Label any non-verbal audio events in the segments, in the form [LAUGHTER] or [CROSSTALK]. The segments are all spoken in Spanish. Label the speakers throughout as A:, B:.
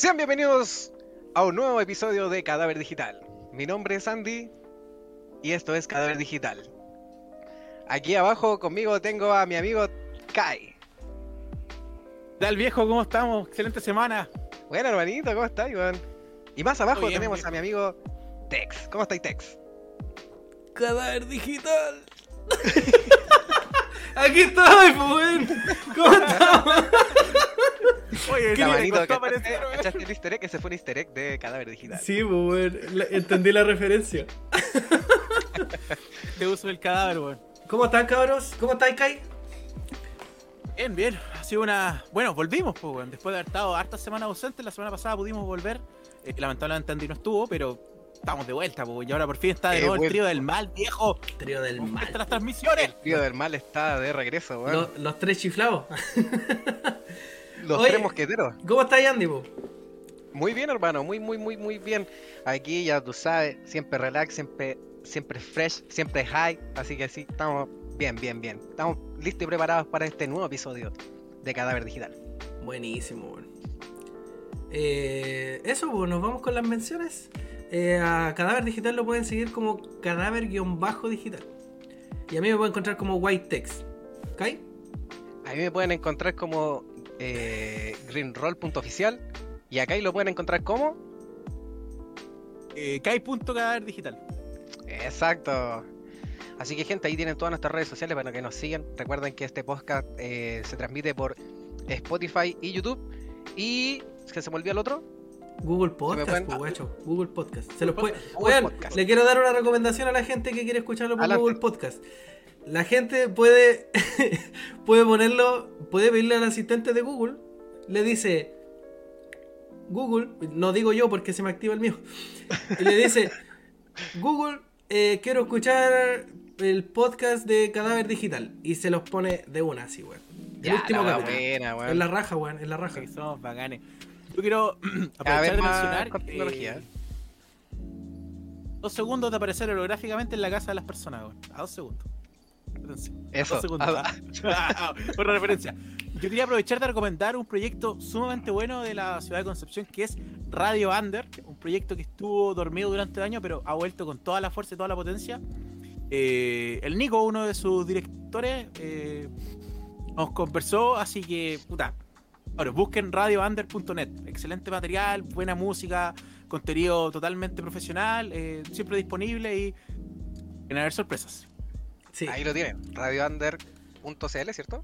A: Sean bienvenidos a un nuevo episodio de Cadáver Digital. Mi nombre es Andy y esto es Cadáver Digital. Aquí abajo conmigo tengo a mi amigo Kai.
B: ¿Qué tal viejo? ¿Cómo estamos? Excelente semana.
A: Bueno, hermanito, ¿cómo estás, Iván? Y más abajo
B: bien,
A: tenemos
B: bien.
A: a mi amigo Tex. ¿Cómo estáis, Tex?
C: Cadáver digital. [LAUGHS] Aquí estoy, pues. ¿Cómo estamos? [LAUGHS] [LAUGHS]
B: Oye, le
A: manito, ¿cachaste, el easter egg? Ese fue un easter egg de Cadáver Digital.
C: Sí, pues, weón. La- Entendí la referencia. [LAUGHS]
B: Te uso el cadáver, weón.
C: ¿Cómo están, cabros? ¿Cómo estáis, Kai?
B: Bien, bien. Ha sido una. Bueno, volvimos, pues, weón. Después de haber estado hartas semanas ausentes, la semana pasada pudimos volver. Eh, lamentablemente Andy no estuvo, pero estamos de vuelta, pues. Y ahora por fin está de
A: Eh,
B: nuevo el
A: bueno.
B: trío del mal, viejo.
C: Trío del
B: ¿Cómo
C: mal.
B: están las transmisiones?
A: El tío del mal está de regreso, weón.
C: Los, los tres chiflados. [LAUGHS]
A: Los
C: Oye.
A: tres mosqueteros.
C: ¿Cómo estáis, Andy, po?
A: Muy bien, hermano, muy, muy, muy, muy bien. Aquí ya tú sabes, siempre relax, siempre, siempre fresh, siempre high. Así que sí, estamos bien, bien, bien. Estamos listos y preparados para este nuevo episodio de Cadáver Digital.
C: Buenísimo. Eh, eso, pues, nos vamos con las menciones. Eh, a Cadáver Digital lo pueden seguir como cadáver-digital. Y a mí me pueden encontrar como White Text. ¿Kai?
A: A mí me pueden encontrar como eh, greenroll.oficial y acá ahí lo pueden encontrar como...
B: Eh, Kai.cadáver digital.
A: Exacto. Así que gente, ahí tienen todas nuestras redes sociales para que nos sigan. Recuerden que este podcast eh, se transmite por Spotify y YouTube. Y... ¿Que se me olvidó el otro?
C: Google Podcast,
A: pueden-
C: pues, guacho. Google Podcast. Se los puede...
A: Google
C: Weón,
A: Podcast.
C: le quiero dar una recomendación a la gente que quiere escucharlo por
A: Adelante.
C: Google Podcast. La gente puede [LAUGHS] puede ponerlo, puede pedirle al asistente de Google, le dice Google, no digo yo porque se me activa el mío, y le dice [LAUGHS] Google, eh, quiero escuchar el podcast de Cadáver Digital y se los pone de una así, weón. El
A: Ya,
C: último
A: la
C: capítulo.
A: buena, weón.
C: Es la raja, weón, es la raja.
B: Que somos bacanes. Yo quiero [CLEARS THROAT] aprovechar de mencionar. eh, dos segundos de aparecer holográficamente en la casa de las personas, weón. A dos segundos. Atención.
A: Eso.
B: Dos segundos. [LAUGHS]
A: Ah,
B: Otra referencia. Yo quería aprovechar de recomendar un proyecto sumamente bueno de la ciudad de Concepción que es Radio Under, un proyecto que estuvo dormido durante años, pero ha vuelto con toda la fuerza y toda la potencia. Eh, el Nico, uno de sus directores, eh, nos conversó, así que, puta. Ahora, busquen radiounder.net. Excelente material, buena música, contenido totalmente profesional, eh, siempre disponible y en haber sorpresas.
C: Sí,
A: Ahí lo tienen. RadioUnder.cl, ¿cierto?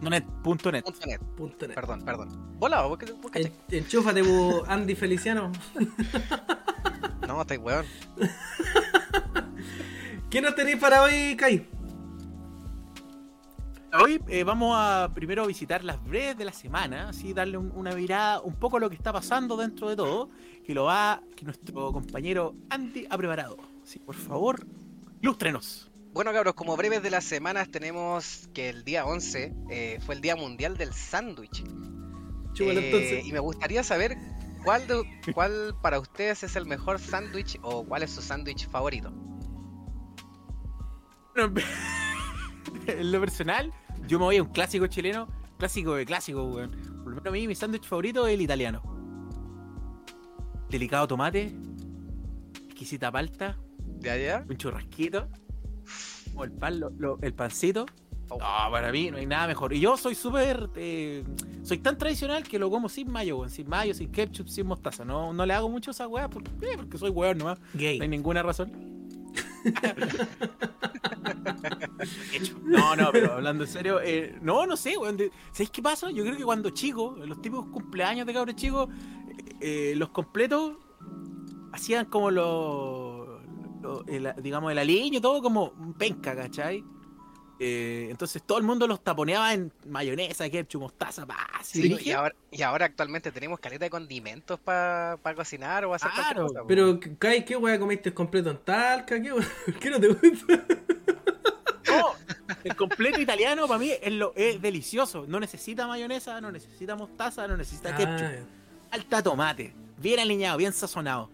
B: No net, punto net.
A: Punto .net.
C: punto net.
A: Perdón, perdón. Volado, ¿por qué- por qué?
C: En- Enchúfate, bu, Andy Feliciano. [LAUGHS]
A: No, estáis weón. [LAUGHS]
C: ¿Qué nos tenéis para hoy, Kai?
B: Hoy eh, vamos a primero visitar las breves de la semana, así darle un- una mirada un poco a lo que está pasando dentro de todo, que lo va, que nuestro compañero Andy ha preparado. Así, por favor, ilústrenos.
A: Bueno, cabros, como breves de las semanas tenemos que el día 11 eh, fue el Día Mundial del Sándwich. Eh,
C: entonces.
A: Y me gustaría saber cuál, de- cuál para ustedes es el mejor sándwich o cuál es su sándwich favorito.
B: Bueno, [LAUGHS] en lo personal, yo me voy a un clásico chileno, clásico de clásico, weón. Por lo menos a mí mi sándwich favorito es el italiano. Delicado tomate, exquisita palta,
A: ¿Ya, ya?
B: un churrasquito, o el pan, lo- lo- el pancito.
A: Oh.
B: No, para mí no hay nada mejor. Y yo soy súper. eh, soy tan tradicional que lo como sin mayo, weón. Sin mayo, sin ketchup, sin mostaza. No, no le hago mucho a esa weá porque, eh, porque soy weón nomás.
C: Gay.
B: No hay ninguna razón. [LAUGHS] No, no, pero hablando en serio, eh, no, no sé, weón. ¿Sabéis qué pasa? Yo creo que cuando chico, los típicos cumpleaños de cabros chicos, los completos hacían como los, el- digamos, el aliño, todo como penca, ¿cachai? Eh, entonces todo el mundo los taponeaba en mayonesa, ketchup, mostaza, pa, así
A: Sí, y, ahora, y ahora actualmente tenemos caleta de condimentos para cocinar o hacer cualquier
B: Claro,
A: cosa.
C: Pero, Kai, ¿qué weá comiste completo en Talca? [LAUGHS] ¿Qué, no te gusta?
B: No, el completo italiano para mí es, lo, es delicioso. No necesita mayonesa, no necesita mostaza, no necesita ketchup.
C: Ah,
B: Alta tomate, bien aliñado, bien sazonado.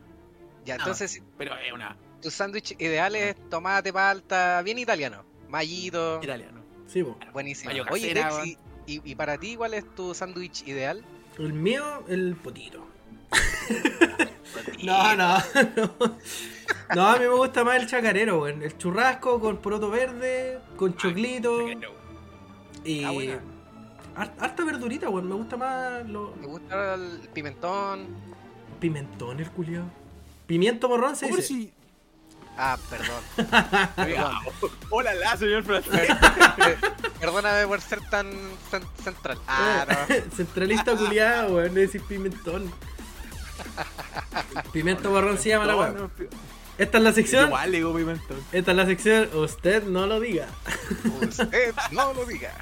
A: Ya,
B: Ah,
A: entonces
B: Pero es una
A: tu sándwich ideal es tomate, palta, bien italiano. Mallito.
B: italiano.
C: sí.
A: Buenísimo.
B: Mayo
A: Oye,
B: casera,
A: y, y- y para ti cuál es tu sándwich ideal?
C: El mío, el potito. [LAUGHS] No, no, no. No, a mí me gusta más el chacarero, weón. El churrasco con poroto verde, con choclito y.
A: Ah,
C: Harta verdurita, weón. Me gusta más lo...
A: Me gusta el pimentón.
C: pimentón, el culiao. Pimiento morrón se dice.
B: si-
A: Ah, perdón. [LAUGHS] Perdón.
B: Hola, la señor francés.
A: Perdóname por ser tan cen- central. Ah, no. [LAUGHS]
C: Centralista culiado, weón. Es decir pimentón. [LAUGHS] Pimiento morrón se llama la weón. Esta es la sección.
B: Igual le digo pimentón.
C: Esta es la sección. Usted no lo diga.
A: Usted no lo diga.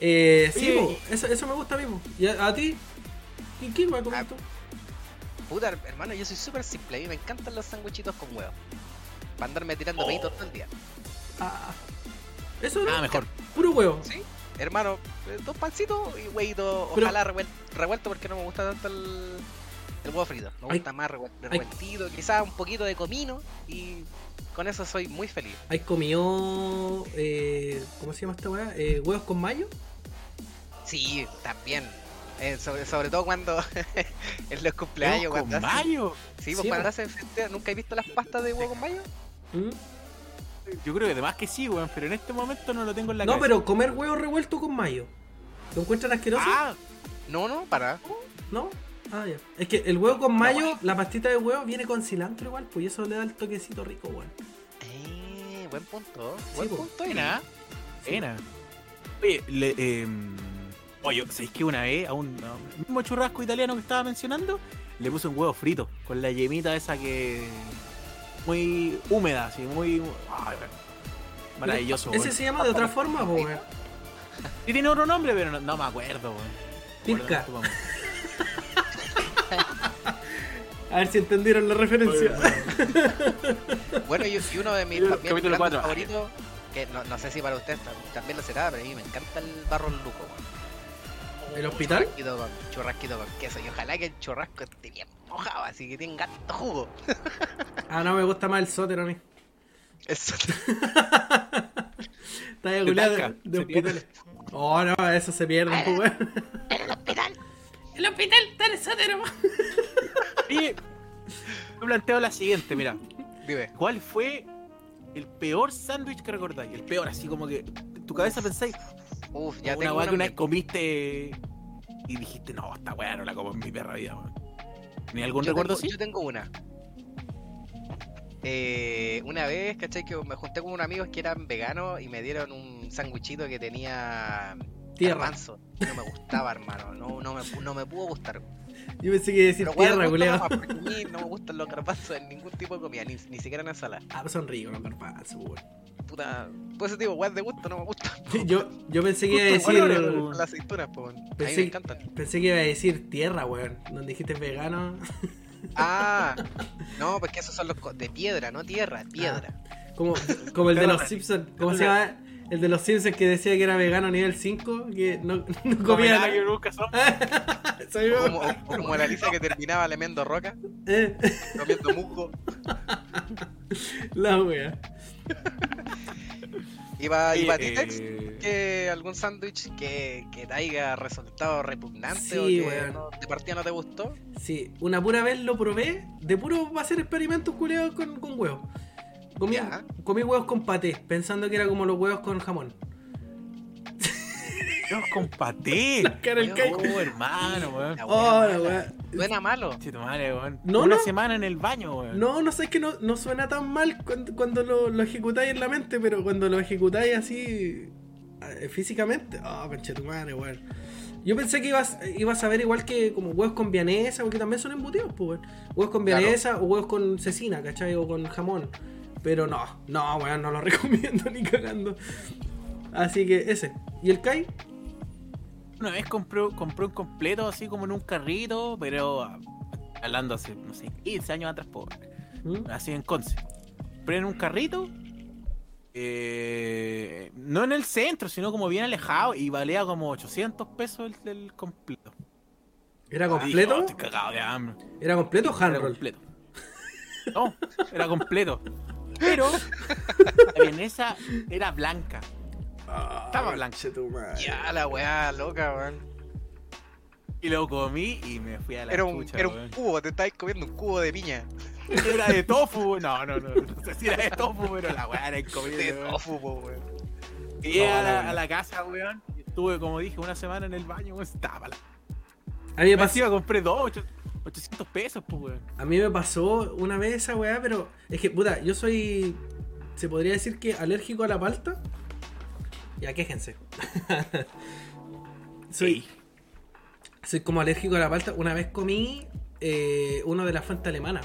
C: Eh, sí,
B: Oye,
C: eso, eso me gusta a mí. po. ¿Y a, a ti? ¿Y qué va a comer
A: Ah,
C: tú?
A: Puta, hermano, yo soy súper simple. A mí me encantan los sanguichitos con huevo. Para andarme tirando
B: Oh.
A: peditos todo el día.
C: Ah, eso no.
B: Ah, mejor.
C: Puro huevo.
A: ¿Sí? Hermano, eh, dos pancitos y huevito,
C: Pero-
A: ojalá revuel- revuelto porque no me gusta tanto el, el huevo frito. Me
C: Ay.
A: gusta más revuel-
C: Ay.
A: revueltito, quizás un poquito de comino y con eso soy muy feliz.
C: ¿Has comido. Eh, ¿Cómo se llama esta weá? Eh, ¿Huevos con mayo?
A: Sí, también. Eh, sobre, sobre todo cuando [LAUGHS] en los cumpleaños,
B: con
A: cuando hacen-
B: mayo.
A: Sí, pues
C: Sí,
A: cuando hacen festejo, ¿nunca he visto las pastas de huevo con mayo?
C: ¿Mm?
B: Yo creo que además que sí, weón, pero en este momento no lo tengo en la
C: No,
B: cabeza.
C: pero comer huevo revuelto con mayo. ¿Lo encuentran asqueroso?
B: Ah,
A: No, no, para.
C: ¿No? Ah, ya. Es que el huevo con mayo, la pastita de huevo viene con cilantro igual, pues eso le da el toquecito rico, weón.
A: Eh, buen punto.
C: Sí,
A: Buen
C: po.
A: punto. ahí.
B: buena. Buena. Oye, le, eh, oye, ¿sabéis que una vez a un a un mismo churrasco italiano que estaba mencionando, le puse un huevo frito con la yemita esa que. Muy húmeda, así, muy. ay, maravilloso,
C: Ese se llama de otra forma, weón.
B: Sí tiene otro nombre, pero no, no me acuerdo,
C: Pirca.
B: mamá. [LAUGHS]
C: A ver si entendieron la referencia.
A: Bueno, y, y uno de mis [LAUGHS] también favoritos, que no, no sé si para usted tam- también lo será, pero a mí me encanta el barro luco. weón.
C: ¿El hospital?
A: Churrasquito con, churrasquito con queso. Y ojalá que el churrasco esté bien mojado, así que tenga harto jugo. [LAUGHS]
C: Ah, no, me gusta más el sótero a mí.
A: Eso. [LAUGHS]
C: Está ahí
B: De
C: de, hospitales. Oh, no, eso se pierde, pues, weón.
A: el hospital.
C: El hospital está en el sótero. [LAUGHS]
B: Oye, me planteo la siguiente, mira.
A: Dime.
B: ¿Cuál fue el peor sándwich que recordáis? El peor, así como que en tu cabeza pensáis,
A: Uf, ya
B: una
A: tengo uno
B: que una vez comiste y dijiste, no, esta weá no la como en mi perra vida, weón. ¿Ni algún
A: yo
B: recuerdo
A: tengo,
B: así?
A: Yo tengo una. Eh, una vez, ¿cachai? Que me junté con unos amigos que eran veganos y me dieron un sándwichito que tenía
C: Tierra.
A: garbanzo. No me gustaba, hermano. No, no, me, no me pudo gustar.
C: Yo pensé que iba a decir
A: Pero bueno,
C: tierra,
A: mí no me gustan los garbanzos en ningún tipo de comida, ni, ni siquiera en ensalada.
C: Ah, pues son ricos los garbanzos, weón.
A: Puta, por ese tipo, weas de gusto no me gusta. [LAUGHS]
C: Yo, yo pensé que iba a decir.
B: weón.
A: Las aceitunas, pues. A mí
C: Pensé-
A: me encantan.
C: Pensé que iba a decir tierra, weón. Donde dijiste vegano. [LAUGHS]
A: Ah, no, porque esos son los de piedra, no tierra, piedra.
C: Como, como el de los. Simpsons. ¿Cómo se llama? El de los Simpsons que decía que era vegano nivel 5. Que [LAUGHS] no, comía
B: nada nunca son. [LAUGHS]
A: Como, la Alicia que terminaba lamiendo roca,
C: Eh,
A: comiendo musgo.
C: la wea. [LAUGHS]
A: Iba, iba a ti, Tex,
B: eh,
A: que algún sándwich que, que te haya resultado repugnante
C: Sí,
A: o que
C: weón.
A: no- de partida no te gustó.
C: Sí, una pura vez lo probé. De puro va a hacer experimentos culeados con, con huevos. Comí,
A: Ya.
C: comí huevos con paté, pensando que era como los huevos con jamón.
B: Dios, con paté. [LAUGHS]
C: La cara del
A: Weón,
C: caico.
B: Oh, hermano, weón.
C: Oh.
A: Suena malo.
B: Che, tu madre, weón.
C: No,
B: Una
C: no.
B: semana en el baño, weón.
C: No, no sé, que no, no suena tan mal cuando, cuando lo, lo ejecutáis en la mente, pero cuando lo ejecutáis así eh, físicamente, oh, madre, weón. Yo pensé que ibas, ibas a ver igual que como huevos con vianesa, porque también son embutidos, pues, weón. Huevos con
A: Claro.
C: vianesa o huevos con cecina, ¿cachai? O con jamón. Pero no, no, weón, no lo [LAUGHS] recomiendo ni cagando. Así que ese. ¿Y el Kai?
B: Una vez compró, compró un completo así como en un carrito, pero ah, hablando hace, no sé, 15 años atrás, po,
C: ¿Mm?
B: así en Conce. Compré en un carrito, eh, no en el centro, sino como bien alejado, y valía como 800 pesos el, el completo.
C: ¿Era
B: dije,
C: completo?
B: "Oh, estoy cagado de hambre.
C: ¿Era completo o
B: Era completo. No, era completo. Pero [LAUGHS] la vienesa era blanca.
C: Ah,
B: Estaba
C: conchetumare.
A: Ya, la weá loca, weón.
B: Y lo comí y me fui a la
A: Era un,
B: chucha,
A: era un
B: weón.
A: cubo, te estabas comiendo un cubo de piña.
B: Era de tofu, no, no, no, no sé si era de tofu, pero la weá era incomida.
A: De
B: weón.
A: tofu, po, weón.
B: Llegué a, la,
C: no,
B: a la casa, weón. y Estuve, como dije, una semana en el baño, weón. Estaba la.
C: A mí me
B: Me
C: pasó,
B: encima compré dos, ocho- 800 pesos, pues, weón.
C: a mí me pasó una vez esa weá, pero es que, puta, yo soy. Se podría decir que alérgico a la palta. Ya, quéjense. [LAUGHS] soy, soy como alérgico a la palta. Una vez comí eh, uno de la fuente alemana.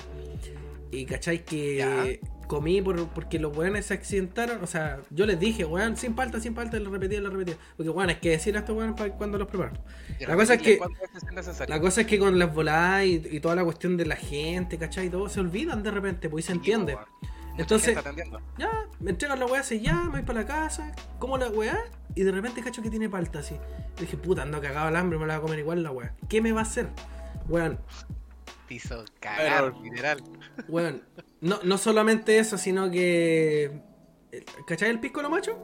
C: Y cacháis que
A: Ya.
C: Comí por, porque los weones se accidentaron. O sea, yo les dije, weón, sin palta, sin palta, y lo repetía, lo repetía. Porque, weón, hay que decir a estos weones para cuando los preparan. La cosa es que-
A: es.
C: La cosa es que con las voladas y, y toda la cuestión de la gente, ¿cachai? Y todo se olvidan de repente, pues y se entiende.
A: Mucha
C: Entonces-. Ya, me entregan la weá así, ya, me voy para la casa, como la weá, y de repente cacho que tiene palta así. Y dije, puta, ando cagado al hambre, me la voy a comer igual la weá. ¿Qué me va a hacer? Weón,
A: Te hizo cagar, literal.
C: weón. No, no solamente eso, sino que. ¿Cachai el pisco lo macho?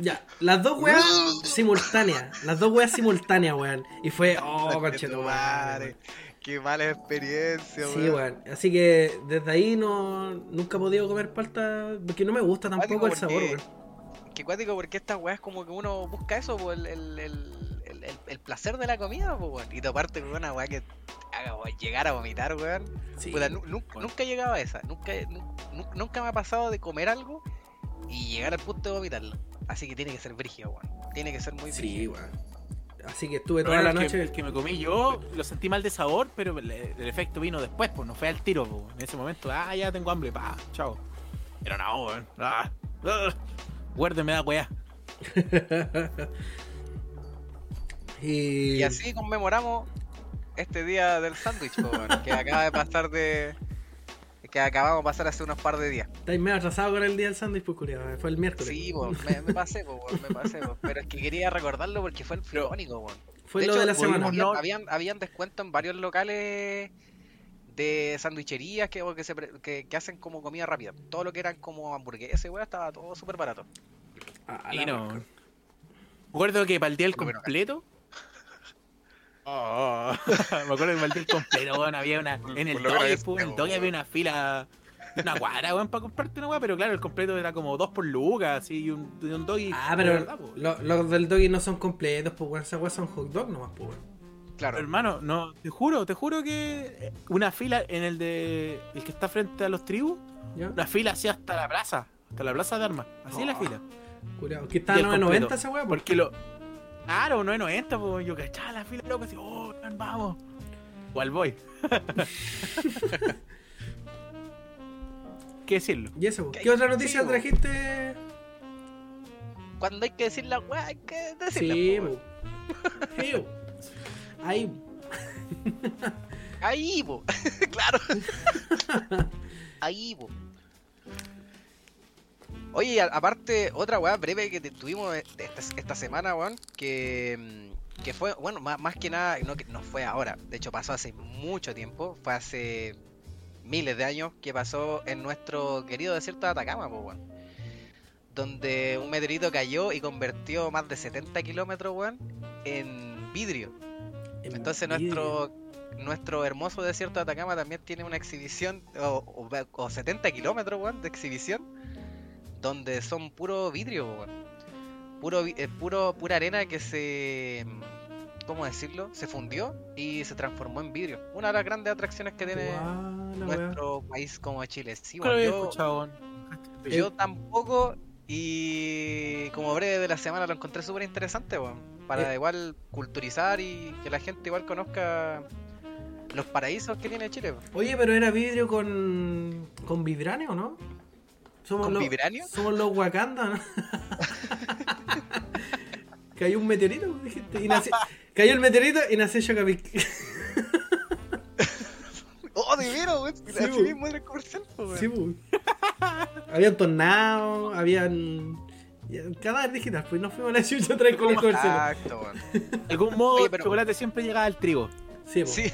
C: Ya, las dos weas simultáneas. Las dos weas simultáneas, weón. Y fue, [LAUGHS] oh,
A: Conche tu
C: conchetumare.
A: madre, Qué mala experiencia,
C: Sí,
A: weón.
C: weón. Así que desde ahí no nunca he podido comer palta porque no me gusta tampoco el sabor, weón.
A: Qué cuático porque esta weá es como que uno busca eso, po, el, el, el, el, el- el placer de la comida, po, weón. Y toparte con una weá que te haga weón, llegar a vomitar, weón.
C: Sí.
A: Puta, nu- nu- nunca he llegado a esa. Nunca, nu- nu- nunca me ha pasado de comer algo y llegar al punto de vomitarlo. Así que tiene que ser brígido, weón. Tiene que ser muy
C: Sí,
A: brígido.
C: weón. Así que estuve toda la
B: el, que,
C: noche.
B: el que me comí yo lo sentí mal de sabor, pero el, el efecto vino después, pues no fue al tiro, pues. En ese momento, ah, ya tengo hambre, pa, chao. Pero no, weón. Ah, ah. Guárdeme da weá. [LAUGHS]
C: y...
A: Y así conmemoramos este día del sándwich, que acaba de pasar de. que acabamos de pasar hace unos par de días.
C: Estáis medio atrasado con el día del sándwich, pues culiao. Fue el miércoles.
A: Sí, po, me, me pasé, po, me pasé, po. pero es que quería recordarlo porque fue el weón.
C: Fue
A: De
C: lo
A: hecho,
C: de la semana.
B: no-
A: Habían, habían descuento en varios locales de sandwicherías que, que, se pre- que, que hacen como comida rápida. Todo lo que eran como hamburguesas, weón, estaba todo súper barato.
C: Ah,
B: Y no. acuerdo que para el día del completo. Oh, [LAUGHS] me acuerdo del completo, weón, había una. En el doggy, en el doggy había una fila. Una cuadra, weón, para comprarte una weá, pero claro, el completo era como dos por lucas, así, y un, y un doggy.
C: Ah, pero
B: verdad,
C: lo- los del doggy no son completos, pues weón. Esas weas son hot dog nomás, pues weón.
A: Claro.
B: Hermano, no, te juro, te juro que eh, una fila en el de. El que está frente a los tribus,
C: ¿Ya?
B: una fila así hasta la plaza, hasta la plaza de armas. Así es la
C: Oh,
B: fila.
C: Culiao. ¿Qué 9.90
B: completo.
C: esa wea?
B: Porque lo. Claro, 990, pues yo cachaba la fila, loco, así, oh, vamos. O al boy. ¿Qué decirlo?
C: ¿Y eso?
A: ¿Qué-
C: ¿Qué otra noticia trajiste?
A: Cuando hay que decir la weá, hay que decirla.
C: Sí,
A: po,
C: po. [LAUGHS] Sí, po. Ahí.
A: Ahí, po. [LAUGHS] claro. [LAUGHS] Ahí, po. Oye, a- aparte, otra weá breve que tuvimos esta, esta semana, weón, que, mm, que fue, bueno, más, más que nada, no, que no fue ahora, de hecho pasó hace mucho tiempo, fue hace miles de años que pasó en nuestro querido desierto de Atacama, po, weón. Donde un meteorito cayó y convirtió más de 70 kilómetros, weón, en vidrio. Entonces nuestro nuestro hermoso desierto de Atacama también tiene una exhibición, o, o, o 70 kilómetros, weón, de exhibición, donde son puro vidrio, weón. Puro, vi- eh, puro, pura arena que se, ¿cómo decirlo? Se fundió y se transformó en vidrio. Una de las grandes atracciones que tiene
C: wea.
A: nuestro país como Chile. Sí,
B: había
A: yo,
B: escuchado, weón.
A: yo tampoco y como breve de la semana lo encontré súper interesante, weón. Para
C: Eh.
A: igual culturizar y que la gente igual conozca los paraísos que tiene Chile. weón.
C: Oye, pero era vidrio con. con vibranio, ¿no? Somos
A: ¿Con
C: los,
A: vibranio?
C: Somos los Wakanda, ¿no? [LAUGHS] Cayó un meteorito, dijiste. Y nació- Cayó el meteorito y nació Chocapic. [LAUGHS]
A: ¡Oh, de veras, weón!
C: Sí,
A: Así mismo era el comercial, weón.
C: Sí, pues. Habían tornados, habían. Cadáver digital, pues nos fuimos a la chucha otra vez con el comercial.
A: Exacto, weón.
B: De algún modo,
A: Oye,
B: el
A: pero-
B: chocolate siempre llegaba al trigo.
C: Sí, pues.
A: Sí,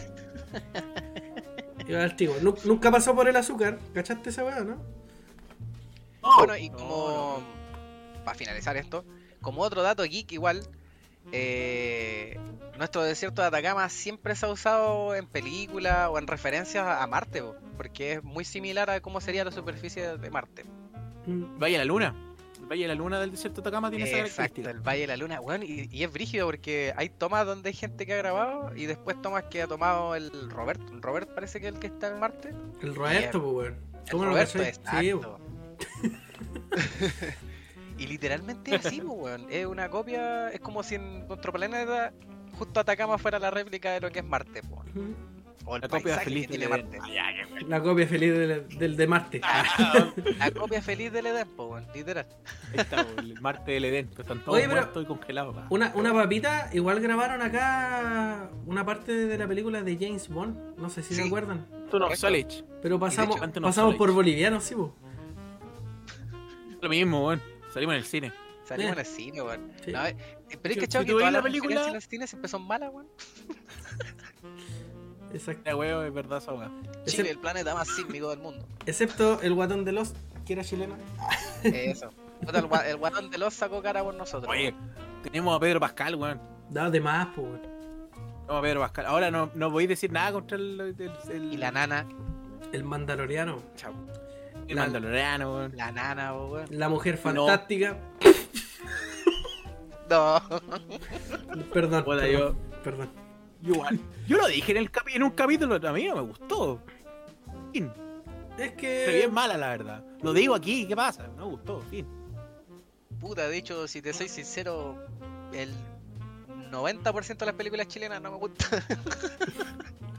C: Iba al trigo. Nu- Nunca pasó por el azúcar. ¿Cachaste esa weá, no?
A: Bueno, y
B: No,
A: como. Para finalizar esto, como otro dato geek, igual, eh, nuestro desierto de Atacama siempre se ha usado en películas o en referencias a Marte, po, porque es muy similar a cómo sería la superficie de Marte.
C: Mm,
B: Valle de la Luna. El Valle de la Luna del desierto de Atacama tiene esa
A: Exacto,
B: característica.
A: el Valle de la Luna, bueno, y, y es brígido porque hay tomas donde hay gente que ha grabado y después tomas que ha tomado el Robert. El Robert parece que es el que está en Marte.
C: El Roberto, pues, weón.
A: El
C: ¿Cómo no lo
A: Roberto,
C: cachai? Sí,
A: exacto. [LAUGHS] y literalmente es así, pues, weón. Es una copia, es como si en nuestro planeta justo Atacama fuera la réplica de lo que es Marte. O el
B: La copia feliz
A: que tiene
B: Edén.
A: Marte.
B: Ah.
C: La copia feliz del, del de Marte. [LAUGHS]
A: La copia feliz del Edén, pues, weón, literal.
B: Ahí está, po, el Marte del Edén. Están todos
C: Oye, pero-
B: muertos y congelados. pa.
C: Una, una papita, igual grabaron acá una parte de la película de James Bond. No sé si se
A: Sí.
C: acuerdan.
B: Tú no sales.
C: Pero pasamos,
B: hecho, antes no
C: pasamos por bolivianos, sí, po.
B: Lo mismo, weón. Salimos en el cine.
A: Salimos
C: Eh.
A: en el cine, weón.
C: Sí.
A: No, eh, pero es que, chavo, que todas
B: la
A: las
B: película-
A: referencias en el cine siempre son malas, weón. [LAUGHS]
C: Exacto.
B: Weón, es verdad esa weón.
A: Chile,
C: Excep-
A: el planeta más sísmico del mundo.
C: excepto el guatón de los, que era chileno. [LAUGHS]
A: Eso. El, gua- el guatón de los sacó cara por nosotros.
B: Oye, tenemos a Pedro Pascal, weón.
C: Da de más, po, weón.
B: Tenemos a Pedro Pascal. Ahora no, no voy a decir nada contra el. el, el-
A: Y la nana,
C: El mandaloriano.
A: chao.
B: El
C: la-
B: mandaloriano, weón.
A: La nana, weón.
C: La mujer fantástica.
A: No.
C: Perdón.
B: Puta,
C: perdón,
B: yo,
C: perdón.
B: yo igual. Yo lo dije en, el capi- en un capítulo, a mí no me gustó. Fin.
C: Es que.
B: bien mala, la verdad. Lo digo aquí, ¿qué pasa? No me gustó, fin.
A: Puta, de hecho, si te soy sincero, el 90% de las películas chilenas no me gustan. [LAUGHS]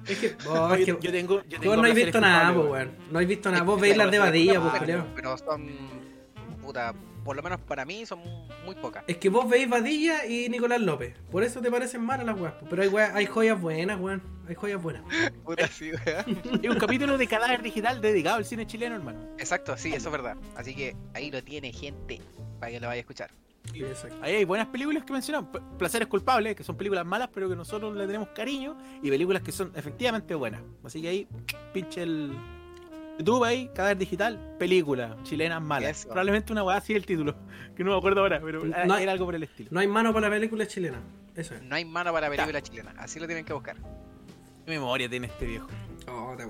C: Es que. [LAUGHS] oh, es
B: yo,
C: que
B: yo tengo. Yo tengo
C: vos no has visto nada, po,
B: weón.
C: No has visto nada. Vos
A: Es
C: veis las de Badilla,
A: películas,
C: pues,
A: pero- son. Puta, por lo menos para mí son muy pocas.
C: Es que vos veis Badilla y Nicolás López. Por eso te parecen malas las weas. Pero hay, weas- hay joyas buenas, weón. Hay joyas buenas. [LAUGHS]
A: Puta, sí, weón.
B: Hay un capítulo de cadáver digital dedicado al cine chileno, hermano.
A: Exacto, sí, eso es verdad. Así que ahí lo tiene, gente, para que lo vaya a escuchar.
B: Ahí hay buenas películas que mencionan. Placeres culpables, que son películas malas, pero que nosotros le tenemos cariño. Y películas que son efectivamente buenas. Así que ahí, pinche el. YouTube ahí, cadáver digital, película chilena mala.
A: Eso.
B: Probablemente una weá así el título, [LAUGHS] que no me acuerdo ahora, pero era,
C: No-
B: era algo por el estilo.
C: No hay mano para la película chilena. Eso es.
A: No hay mano para la película chilena, así lo tienen que buscar.
B: ¿Qué memoria tiene este viejo?
C: Oh, te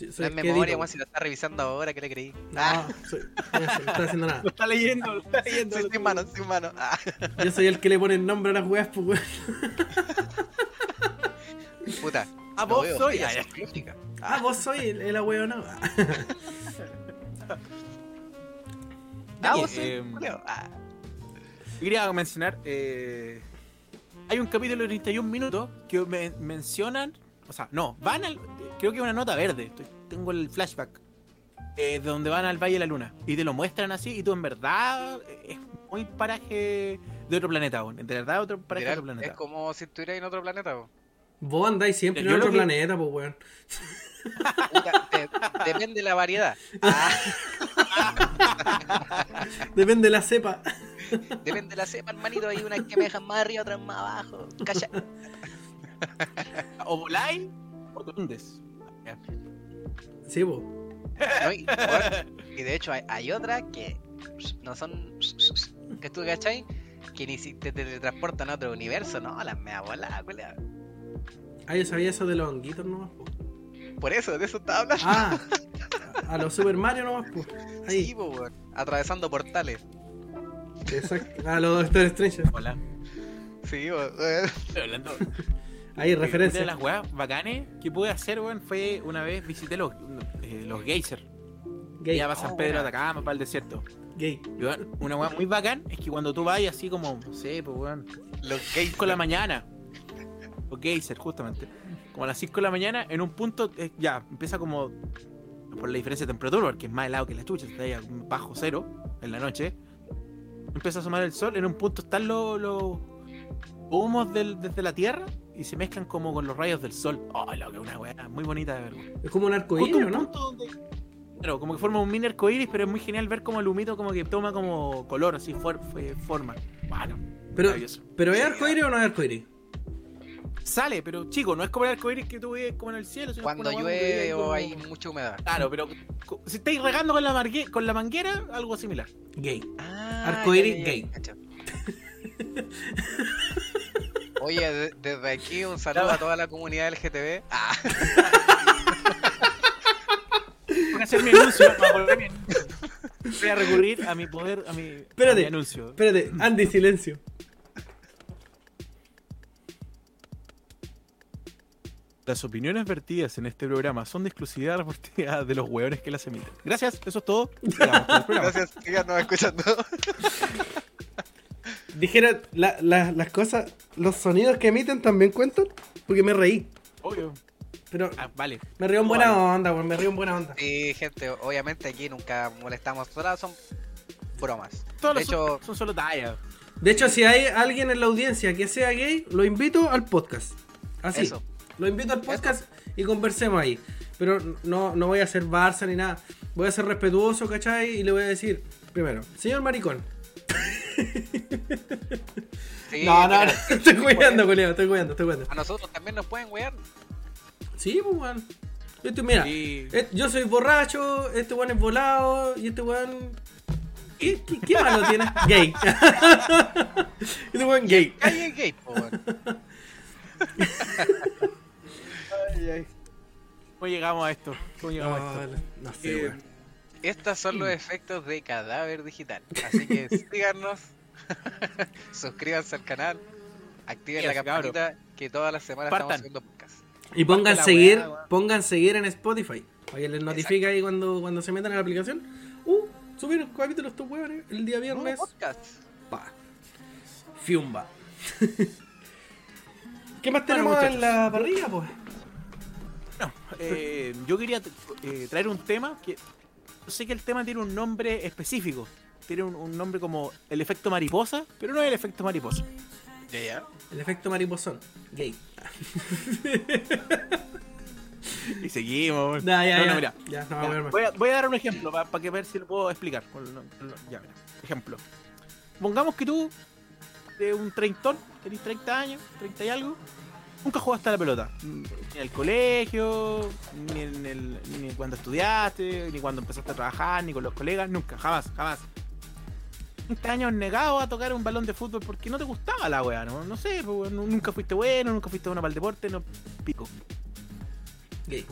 C: el
A: memoria, weón, si lo está revisando ahora, ¿qué le creí?
C: No,
A: Ah,
C: soy- no, estoy haciendo nada. [LAUGHS]
B: Lo está leyendo, lo está leyendo.
A: soy sin mano, sin mano. Ah, [LAUGHS]
C: Yo soy el que le pone el nombre a las weas, pues weón. [LAUGHS]
A: puta.
B: Ah, vos
A: veo
B: soy. Ah.
C: Ah, vos soy el, el ahueonado.
A: Ah, vos soy
B: em.
A: Ah,
B: quería mencionar, eh, hay un capítulo de 31 minutos que me mencionan, o sea, no, van al, creo que es una nota verde, estoy- tengo el flashback, eh, de donde van al Valle de la Luna, y te lo muestran así, y tú en verdad eh, es muy paraje de otro planeta, weón, de verdad otro paraje de otro planeta.
A: es como si estuvieras en otro planeta. po.
C: Vos andáis siempre en otro
B: que-
C: planeta, pues weón.
A: Depende de la variedad. Ah, [LAUGHS]
C: Depende de la cepa.
A: depende de la cepa, hermanito. Hay unas que me dejan más arriba, otras más abajo. Calla.
B: O voláis o te hundes.
C: Sí, vos.
A: No, y, de hecho hay, hay otras que no son que tú cachai que ni si te teletransportan a otro universo, no, las me volada, culea.
C: Ah, yo sabía eso de los honguitos nomás, po.
A: Por eso, de eso estaba hablando.
C: Ah, a los Super Mario nomás, pues. Ahí.
A: Sí, po, atravesando portales.
C: Exacto. A los Doctor Strange.
B: Hola.
A: Sí, weón.
B: Estoy hablando.
C: Ahí,
B: Una de las weas bacanes que pude hacer, weón, fue una vez visité los, eh, los geysers.
C: Gay.
B: Ya para San
A: Oh,
B: Pedro. Atacama, para el desierto.
C: Gay.
B: Y, weón, una weá muy bacán es que cuando tú vas así como, no sé, pues weón,
A: Los gays.
B: 5 de la mañana, los geysers, justamente, como a las 5 de la mañana, en un punto, eh, ya, empieza como, por la diferencia de temperatura, porque es más helado que la chucha, está ahí bajo cero en la noche, empieza a asomar el sol, en un punto están los, los humos del- desde la tierra y se mezclan como con los rayos del sol. Oh, lo que es una weá muy bonita de ver, weón.
C: Es como un arco
B: Justo
C: iris,
B: un
C: ¿no?
B: donde- Claro, como que forma un mini arcoíris, pero es muy genial ver como el humito como que toma como color, así, for- fue- forma. Bueno,
C: Pero. ¿pero es arco iris o no es arco iris?
B: Sale, pero chico, no es como el arcoíris que tú ves como en el cielo. sino
A: Cuando llueve o
B: como-
A: hay mucha humedad.
B: Claro, pero si estáis regando con la, margue- con la manguera, algo similar.
C: Gay.
A: Ah,
C: Arcoíris
A: ya,
C: gay. [LAUGHS]
A: Oye, de- desde aquí un saludo a toda la comunidad LGTB. Ah,
B: Voy a hacer mi anuncio. voy a poner mi anuncio. Voy a recurrir a mi poder, a mi, a mi
C: Espérate.
B: anuncio.
C: Espérate, Andy, silencio.
B: Las opiniones vertidas en este programa son de exclusividad responsabilidad de los hueones que las emiten. Gracias, eso es todo.
A: Gracias, síganos escuchando.
C: Dijera, la- la- las cosas, los sonidos que emiten también cuentan, porque me reí.
B: Obvio.
C: Pero
B: Ah, vale.
C: me río en buena onda, weón, me río en buena onda.
A: Sí, gente, obviamente aquí nunca molestamos, todas son bromas.
B: Todos
A: De hecho,
B: son, son solo tallas.
C: De hecho, si hay alguien en la audiencia que sea gay, lo invito al podcast. Así.
A: Eso.
C: Lo invito al podcast y conversemos ahí. Pero no, no voy a ser Barça ni nada. Voy a ser respetuoso, ¿cachai? Y le voy a decir, primero, señor maricón. [LAUGHS]
A: sí,
C: no, no,
A: mira,
C: no, estoy cuidando, culeo, estoy cuidando, estoy cuidando.
A: A nosotros también nos pueden wear.
C: Sí, pues, weón. Este, mira,
B: Sí.
C: eh, yo soy borracho, este weón es volado y este weón. ¿Qué, qué, qué malo tiene? [LAUGHS] Gay. [LAUGHS] este weón gay.
A: Calle gay, po, weón.
B: ¿Cómo llegamos a esto? ¿Cómo llegamos a
C: No,
B: esto?
C: no sé,
A: Eh,
C: weón.
A: Estos son los [CLEARS THROAT] efectos de cadáver digital. Así que [LAUGHS] síganos, [LAUGHS] suscríbanse al canal, activen la campanita que todas las semanas
B: Partan.
A: estamos subiendo podcast.
C: Y pongan seguir, pongan seguir en Spotify. Para que les notifique ahí cuando, cuando se metan a la aplicación. Uh, subieron capítulos estos huevones el día
A: Nuevo
C: viernes.
A: podcast.
C: Pa. Fiumba. [LAUGHS] ¿Qué más tenemos en la parrilla, pues?
B: No, eh, yo quería eh, traer un tema que. Sé que el tema tiene un nombre específico. Tiene un, un nombre como el efecto mariposa, pero no es el efecto mariposa.
A: Ya, ya.
C: El efecto mariposón. Gay. [LAUGHS]
B: Y seguimos.
C: Nah, ya,
B: no,
C: ya.
B: no, mira.
C: Ya, no,
B: voy, a, voy a dar un ejemplo para que ver si lo puedo explicar. Ya, mira. Ejemplo. Pongamos que tú, de un treintón, tenés 30 años, 30 y algo, nunca jugaste a la pelota. Ni en el colegio, ni, en el, ni cuando estudiaste, ni cuando empezaste a trabajar, ni con los colegas, nunca, jamás, jamás. 30 años negado a tocar un balón de fútbol porque no te gustaba la weá, ¿no? No sé, pues, nu- nunca fuiste bueno, nunca fuiste bueno para el deporte, no pico.
C: Gay.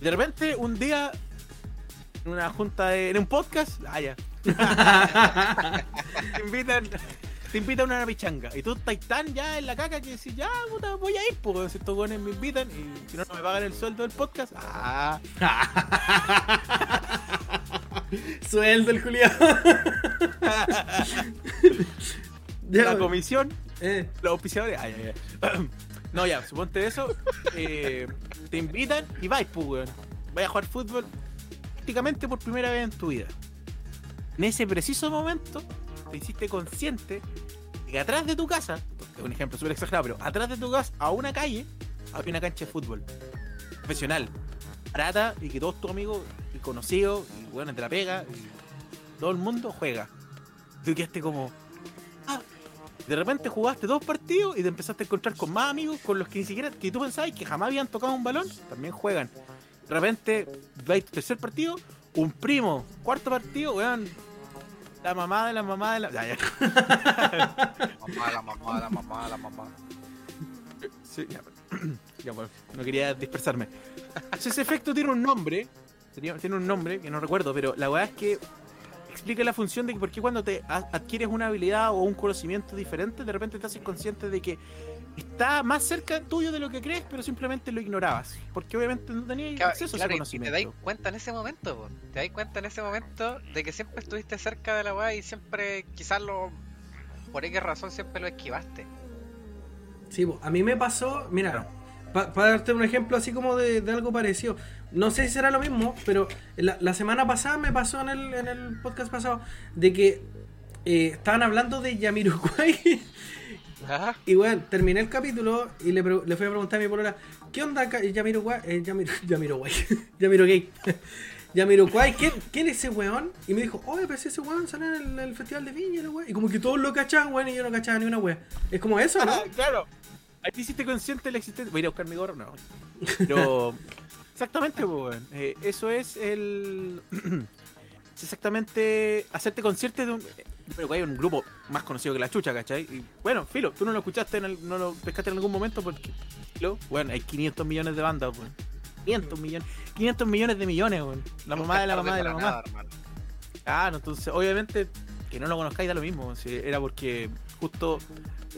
B: De repente, un día, en una junta, de, en un podcast, ah, ya. te [LAUGHS] [LAUGHS] invitan, te invitan a una pichanga. Y tú estás tan ya en la caca que decís, ya, puta, voy a ir, pues, si estos buenos me invitan y si no, no me pagan el sueldo del podcast, ah, [LAUGHS]
C: Sueldo el culiado. [LAUGHS]
B: la comisión,
C: Eh,
B: los auspiciadores, ay, ay, ay. [COUGHS] No, ya, suponte eso, eh, te invitan y vais, pues, weón. Vais a jugar fútbol prácticamente por primera vez en tu vida. En ese preciso momento, te hiciste consciente de que atrás de tu casa, es un ejemplo súper exagerado, pero atrás de tu casa, a una calle, había una cancha de fútbol profesional, barata y que todos tus amigos y conocidos y bueno, de la pega, y todo el mundo juega. Tú quedaste como, ah, de repente jugaste dos partidos y te empezaste a encontrar con más amigos con los que ni siquiera, que tú pensabas que jamás habían tocado un balón, también juegan. De repente, vais tercer partido, un primo, cuarto partido, weón. La mamá de la mamá de la. Ya, ya. [LAUGHS]
A: Mamá, la mamá, la mamá, la mamá.
B: Sí, ya, [CLEARS THROAT] ya, bueno, no quería dispersarme. Entonces, ese efecto tiene un nombre. Tiene un nombre que no recuerdo, pero la verdad es que explica la función de que por qué cuando te adquieres una habilidad o un conocimiento diferente, de repente te haces consciente de que está más cerca tuyo de lo que crees, pero simplemente lo ignorabas. Porque obviamente no tenías
A: Claro,
B: acceso a
A: claro,
B: ese
A: y te dais
B: conocimiento.
A: cuenta en ese momento, po. te dais cuenta en ese momento de que siempre estuviste cerca de la weá y siempre, quizás lo, por X razón, siempre lo esquivaste.
C: Sí, po, a mí me pasó, mira, para darte un ejemplo así como de, de algo parecido, no sé si será lo mismo, pero la, la semana pasada me pasó en el, en el podcast pasado de que eh, estaban hablando de Yamiroquai [LAUGHS]
A: Ajá.
C: y bueno, terminé el capítulo y le, fui a preguntar a mi polola, ¿qué onda ca- Yamiroquai? Eh, Yamiro, [LAUGHS] Yamiroquai, [LAUGHS] Yamiroquai. [LAUGHS] Yamiroquai, ¿quién, ¿quién es ese weón? Y me dijo, oye, pues ese weón sale en el, el festival de Viña, la wea". Y como que todos lo cachaban, weón, y yo no cachaba ni una wea. Es como eso, ¿no?
B: Ah, claro. Ahí te hiciste consciente de la existencia. Voy a ir a buscar mi gorro, no. Pero. Exactamente, pues, weón. Eh, eso es el. [CLEARS THROAT] es exactamente hacerte consciente de un. Pero hay un grupo más conocido que la chucha, ¿cachai? Y bueno, Filo, tú no lo escuchaste, en el- no lo pescaste en algún momento porque. Filo, bueno, hay 500 millones de bandas, weón. 500 millones. 500 millones de millones, weón. La mamá de la mamá de la mamá. Claro, entonces, obviamente, que no lo conozcáis da lo mismo. era porque justo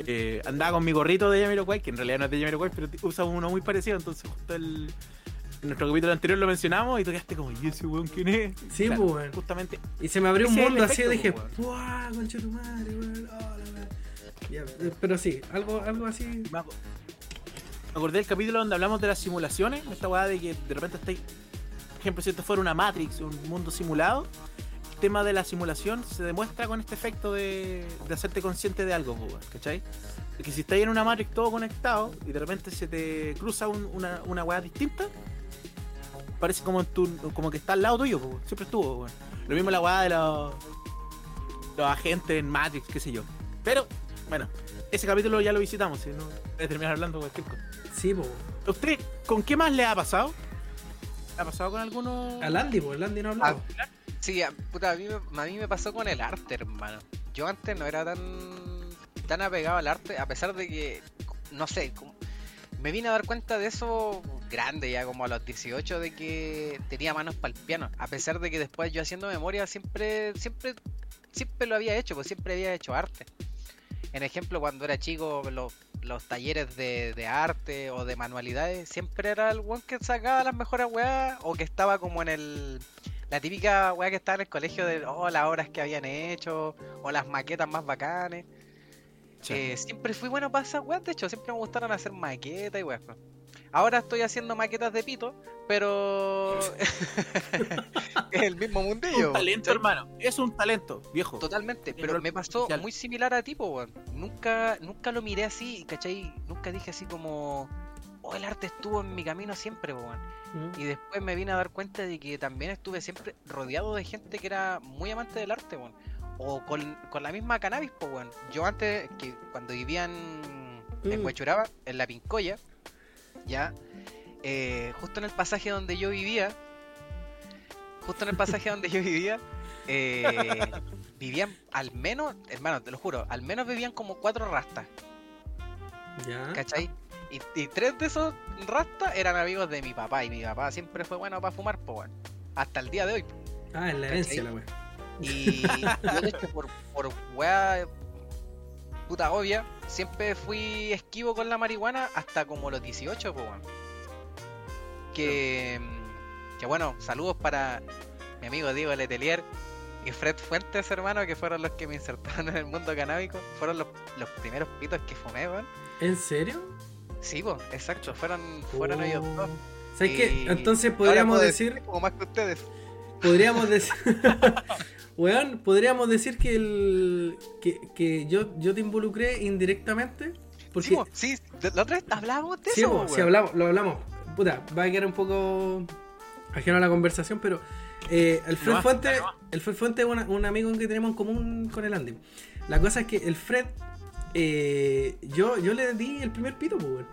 B: eh, andaba con mi gorrito de Jamiroquai, que en realidad no es de Jamiroquai, pero usa uno muy parecido. Entonces, justo el, en nuestro capítulo anterior lo mencionamos y tú quedaste como, ¿y ese weón quién es?
C: Sí,
B: Claro,
C: pues, weón.
B: Justamente,
C: Y se me abrió un mundo así y dije,
B: weón.
C: ¡buah, concha tu madre, weón! oh, la weá". Ya, eh, pero sí, algo, algo así.
B: me aco- me acordé del capítulo donde hablamos de las simulaciones, esta weá de que de repente estáis, por ejemplo, si esto fuera una Matrix, un mundo simulado, el tema de la simulación se demuestra con este efecto de, de hacerte consciente de algo, pues, weón, ¿cachai? De que si estáis en una Matrix todo conectado y de repente se te cruza un- una, una weá distinta, parece como, en tu, como que está al lado tuyo, siempre estuvo. Lo mismo la weá de los, los agentes en Matrix, qué sé yo. Pero, bueno, ese capítulo ya lo visitamos, si no voy a terminar hablando cualquier cosa.
C: Sí.
B: ¿A ¿Usted con qué más le ha pasado? ¿Le ha pasado con alguno?
C: Al Andy, pues, el Andy no hablaba.
A: Sí, a, puta, a, mí me, a mí me pasó con el arte, hermano. Yo antes no era tan tan apegado al arte, a pesar de que, no sé, como- me vine a dar cuenta de eso grande ya, como a los 18, de que tenía manos para el piano. A pesar de que después yo haciendo memoria siempre, siempre, siempre lo había hecho, pues siempre había hecho arte. En ejemplo, cuando era chico, los, talleres de, de arte o de manualidades, siempre era el weón que sacaba las mejores weas o que estaba como en el, la típica weá que estaba en el colegio de oh, las obras que habían hecho o las maquetas más bacanes.
B: Sí.
A: Eh, siempre fui bueno para esas weas, de hecho, siempre me gustaron hacer maquetas y weas. Ahora estoy haciendo maquetas de pito, pero [LAUGHS] es el mismo mundillo.
B: un talento, hermano. Es un talento, viejo.
A: Totalmente, pero me pasó
B: social.
A: muy similar a tipo, weón. Nunca, nunca lo miré así, ¿cachai? Nunca dije así como, oh, el arte estuvo en mi camino siempre, weón. Y después me vine a dar cuenta de que también estuve siempre rodeado de gente que era muy amante del arte, weón. O con, con la misma cannabis, pues, weón. Yo antes, que cuando vivía en, en
C: Mm.
A: Huechuraba, en la Pincoya, ya, eh, justo en el pasaje donde yo vivía, justo en el pasaje donde yo vivía, [LAUGHS] eh, vivían al menos, hermano, te lo juro, al menos vivían como cuatro rastas.
C: Ya.
A: ¿Cachai? Y, y tres de esos rastas eran amigos de mi papá. Y mi papá siempre fue bueno para fumar, pues bueno. Hasta el día de hoy.
C: Ah, en la herencia
A: ¿Cachai?
C: la wea.
A: Y [LAUGHS] yo de hecho por, por weá puta obvia, siempre fui esquivo con la marihuana hasta como los 18, pues bueno. Que, que bueno, saludos para mi amigo Diego Letelier y Fred Fuentes, hermano, que fueron los que me insertaron en el mundo canábico. Fueron los, los primeros pitos que fumé, weón.
C: ¿En serio?
A: Sí, pues, exacto, fueron, fueron ellos
C: Oh.
A: dos.
C: ¿Sabes qué? Entonces podríamos decir,
A: como más que ustedes.
C: podríamos decir, [LAUGHS] [LAUGHS] weón, podríamos decir que el, que, que yo, yo te involucré indirectamente, porque
A: Sí, sí, la otra vez hablábamos de
C: sí,
A: eso,
C: po,
A: po,
C: sí hablamos, lo hablamos, puta, va a quedar un poco ajeno a la conversación, pero eh, el Fred
B: No
C: Fuente,
B: no
C: el Fred Fuente es una- un amigo que tenemos en común con el Andy. La cosa es que el Fred, eh, yo, yo le di el primer pito, pues, weón.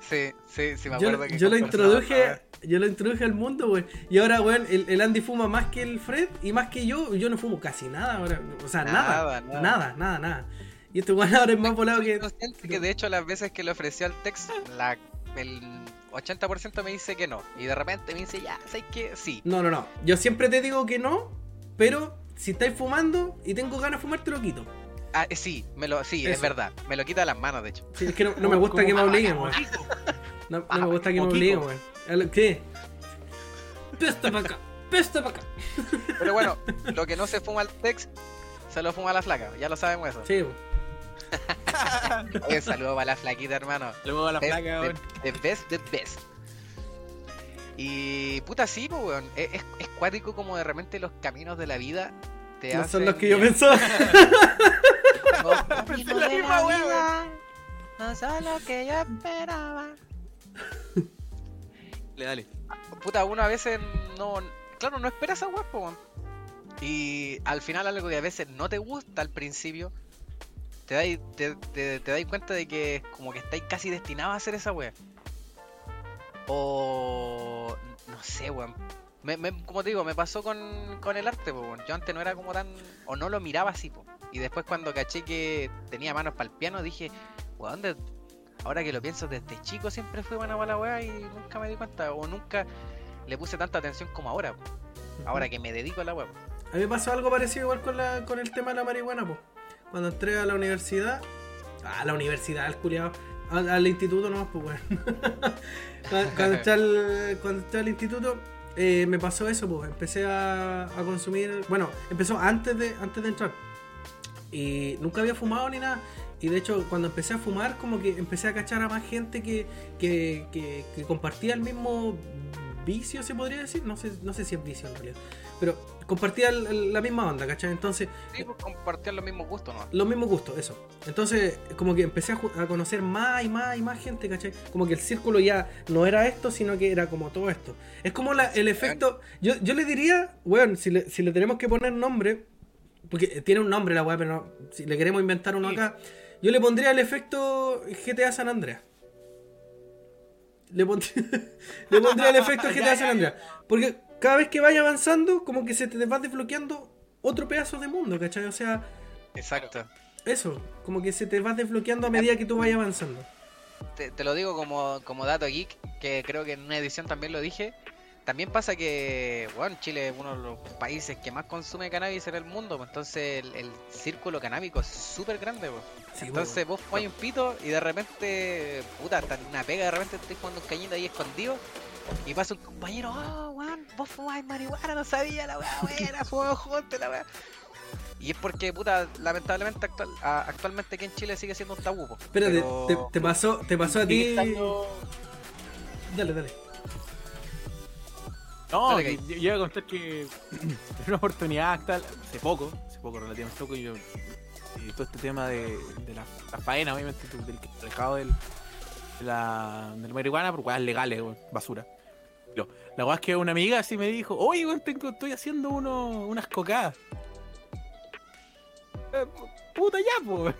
A: Sí, sí, sí, me
C: Yo,
A: acuerdo que
C: yo lo introduje. Yo lo introduje al mundo, weón. Y ahora, weón, el, el Andy fuma más que el Fred y más que yo. Yo no fumo casi nada ahora. O sea, nada.
A: Nada,
C: Nada,
A: nada.
C: nada, nada. Y este weón ahora es más volado que.
A: consciente que de hecho las veces que le ofrecí al Tex, la, el 80% me dice que no. Y de repente me dice, ya, ¿sabes qué? Sí.
C: No, no, no. Yo siempre te digo que no, pero si estáis fumando y tengo ganas de fumar, te lo quito.
A: Ah, eh, sí, me lo, sí, es verdad. Me lo quita de las manos, de hecho.
C: Sí, es que no, no me gusta que me obliguen, weón. No, no me gusta que me obliguen, weón. A ¿Qué? Pesta para acá, pesta para acá.
A: Pero bueno, lo que no se fuma al Tex, se lo fuma a la flaca. Ya lo sabemos eso.
C: Sí,
A: un saludo para la flaquita, hermano.
B: Le muevo la
A: the,
B: weón.
A: the best, the best. Y puta, sí, pues, weón. Es, es, es cuático como de repente los caminos de la vida te
C: No
A: hacen.
C: son los que yo pensaba.
A: Los
B: Pensé
A: caminos
B: la misma
A: no son lo que yo esperaba.
B: Le dale.
A: Puta, uno a veces no. Claro, no espera esa weá, po, weón. Y al final, algo que a veces no te gusta al principio, te dais, te, te, te cuenta de que como que estáis casi destinados a hacer esa weá. O. No sé, weón. Me, me- como te digo, me pasó con, con el arte, po. Yo antes no era como tan. O no lo miraba así, po. Y después cuando caché que tenía manos para el piano, dije, weón, de- ahora que lo pienso, desde chico siempre fui buena para la weá y nunca me di cuenta. O nunca le puse tanta atención como ahora, po. Ahora que me dedico a la weá. po.
C: A mí me pasó algo parecido igual con, la, con el tema de la marihuana, pues. Cuando entré a la universidad, a la universidad, al culiado, al, al instituto nomás, pues, weón. [LAUGHS] cuando, cuando entré al, cuando entré al instituto, eh, me pasó eso, pues. Empecé a, a consumir, bueno, empezó antes de, antes de entrar. Y nunca había fumado ni nada. Y de hecho, cuando empecé a fumar, como que empecé a cachar a más gente que, que, que, que compartía el mismo vicio, se podría decir. No sé, no sé si es vicio en realidad. Pero compartía la misma onda, ¿cachai? Entonces,
A: Sí, pues compartían los mismos gustos, ¿no?
C: los mismos gustos, eso. Entonces, como que empecé a, conocer más y más y más gente, ¿cachai? Como que el círculo ya no era esto, sino que era como todo esto. Es como la- el efecto. Yo, yo le diría, weón, si le, si le tenemos que poner nombre, porque tiene un nombre la weá, pero no- si le queremos inventar uno
B: Sí.
C: acá, yo le pondría el efecto GTA San Andreas. Le pondría, [LAUGHS] le pondría el efecto [LAUGHS] GTA San Andreas. Porque cada vez que vaya avanzando, como que se te va desbloqueando otro pedazo de mundo, ¿cachai? O sea,
A: Exacto.
C: eso, como que se te va desbloqueando a medida que tú vayas avanzando.
A: Te, te lo digo como, como dato geek, que creo que en una edición también lo dije. También pasa que, bueno, Chile es uno de los países que más consume cannabis en el mundo, pues, entonces el, el círculo canábico es súper grande, pues.
C: Sí,
A: Entonces vos fumáis un pito y de repente, puta, en una pega, de repente estoy jugando un cañito ahí escondido y pasa un compañero, oh, weón, vos fumáis marihuana, no sabía la weá, [LAUGHS] buena, fumamos juntos la weá. Y es porque, puta, lamentablemente actual- a- actualmente aquí en Chile sigue siendo un tabú, po.
C: Espérate,
A: Pero-
C: te, te pasó, te pasó a ti. Dale, dale.
B: No, yo, yo iba a contar que [CLEARS THROAT] en una oportunidad tal, hace poco, hace poco, relativamente poco, yo, y todo este tema de, de la, la faena, obviamente, estar alejado del, de la, de la marihuana por weas legales, weón, basura. Pero la weá es que una amiga así me dijo, oye, weón, tengo- estoy haciendo uno, unas cocadas. Eh, puta ya, po.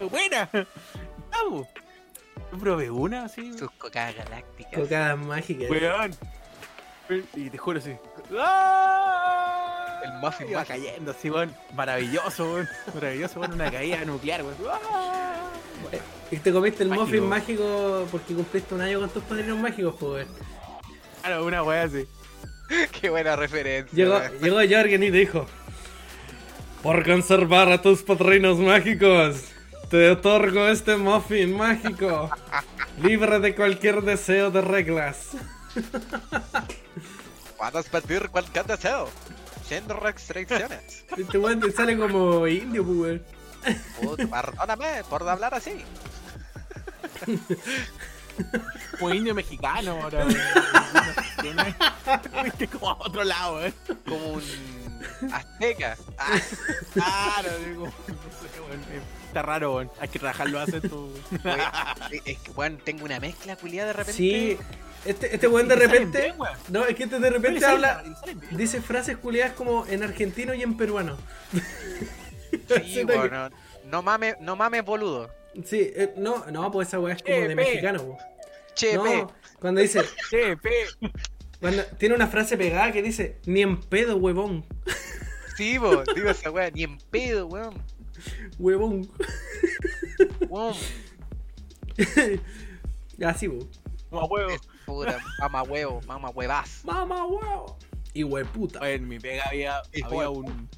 B: [LAUGHS] Buena. Ya, po. Yo probé una así,
A: Sus cocadas galácticas.
C: Cocadas mágicas.
B: Weón. Y te juro así. ¡Ah!
A: El muffin
B: Iba
A: mágico.
B: cayendo así, weón. Maravilloso, weón. [LAUGHS] Maravilloso, weón. Una caída nuclear, weón. ¡Ah!
C: Y te comiste el
B: Mágico.
C: muffin mágico porque cumpliste un año con tus padrinos mágicos, pues. weón.
B: Claro, una weá así. [LAUGHS]
A: Qué buena referencia.
C: Llegó,
A: weón.
C: llegó Jorgen y dijo: Por conservar a tus padrinos mágicos, te otorgo este muffin mágico. [LAUGHS] Libre de cualquier deseo de reglas.
A: Puedes pedir cualquier deseo. Sin restricciones. [LAUGHS]
C: Este weón te sale como indio, pues, weón.
A: Puta, perdóname por hablar así. [LAUGHS]
B: Como indio mexicano, ahora. [LAUGHS] como a otro lado, weón.
A: Como un azteca. Ah,
B: Claro, digo. No sé, weón. Está raro, weón. Hay que trabajar los acentos. weón.
A: weón, es que, weón, tengo una mezcla culiada de repente.
C: Sí, este, este weón de repente.
B: bien, weón.
C: No, es que este de repente
B: salen-
C: habla. Dice frases culiadas como en argentino y en peruano.
A: Sí, [LAUGHS]
C: Siento que-
A: weón, no, no mames, no mames, boludo.
C: Sí, eh, no, no, pues esa weá es como
B: Eh,
C: de
B: pe.
C: mexicano, po.
A: Che, pe.
C: Cuando dice,
B: Che, pe.
C: Cuando tiene una frase pegada que dice, ni en pedo, huevón.
A: Sí, bo, digo esa weá, ni en pedo, weón.
C: Huevón.
A: Weón, [LAUGHS]
C: Así, po.
B: Como huevo.
A: es puta, mamá huevo, mamá huevaz.
C: Mamá, huevo. Y hueputa.
B: Oye, en mi pega había, había un.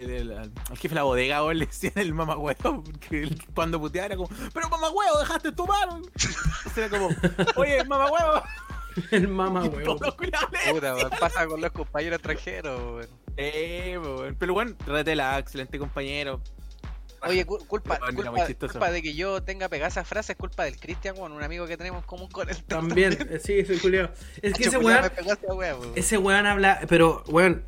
B: El, jefe de la bodega, weón, le decían el mamá huevo, porque él, cuando puteaba era como, pero mamá huevo, dejaste tu mano. [LAUGHS] Era como, oye, mamá huevo. [LAUGHS]
C: El mamá,
B: Y
C: huevo.
B: todos los culiados le-
A: Puta, weón, pasa con los compañeros extranjeros, weón.
B: Eh, weón. Pero bueno, retela, excelente compañero.
A: Oye, cu- culpa,
B: Weón,
A: culpa, de que yo tenga pegada esa frase es culpa del Cristian, weón, un amigo que tenemos en común con él.
C: También, eh, sí, soy culiado. Es que ese weón,
A: weón.
C: ese weón habla, pero, weón,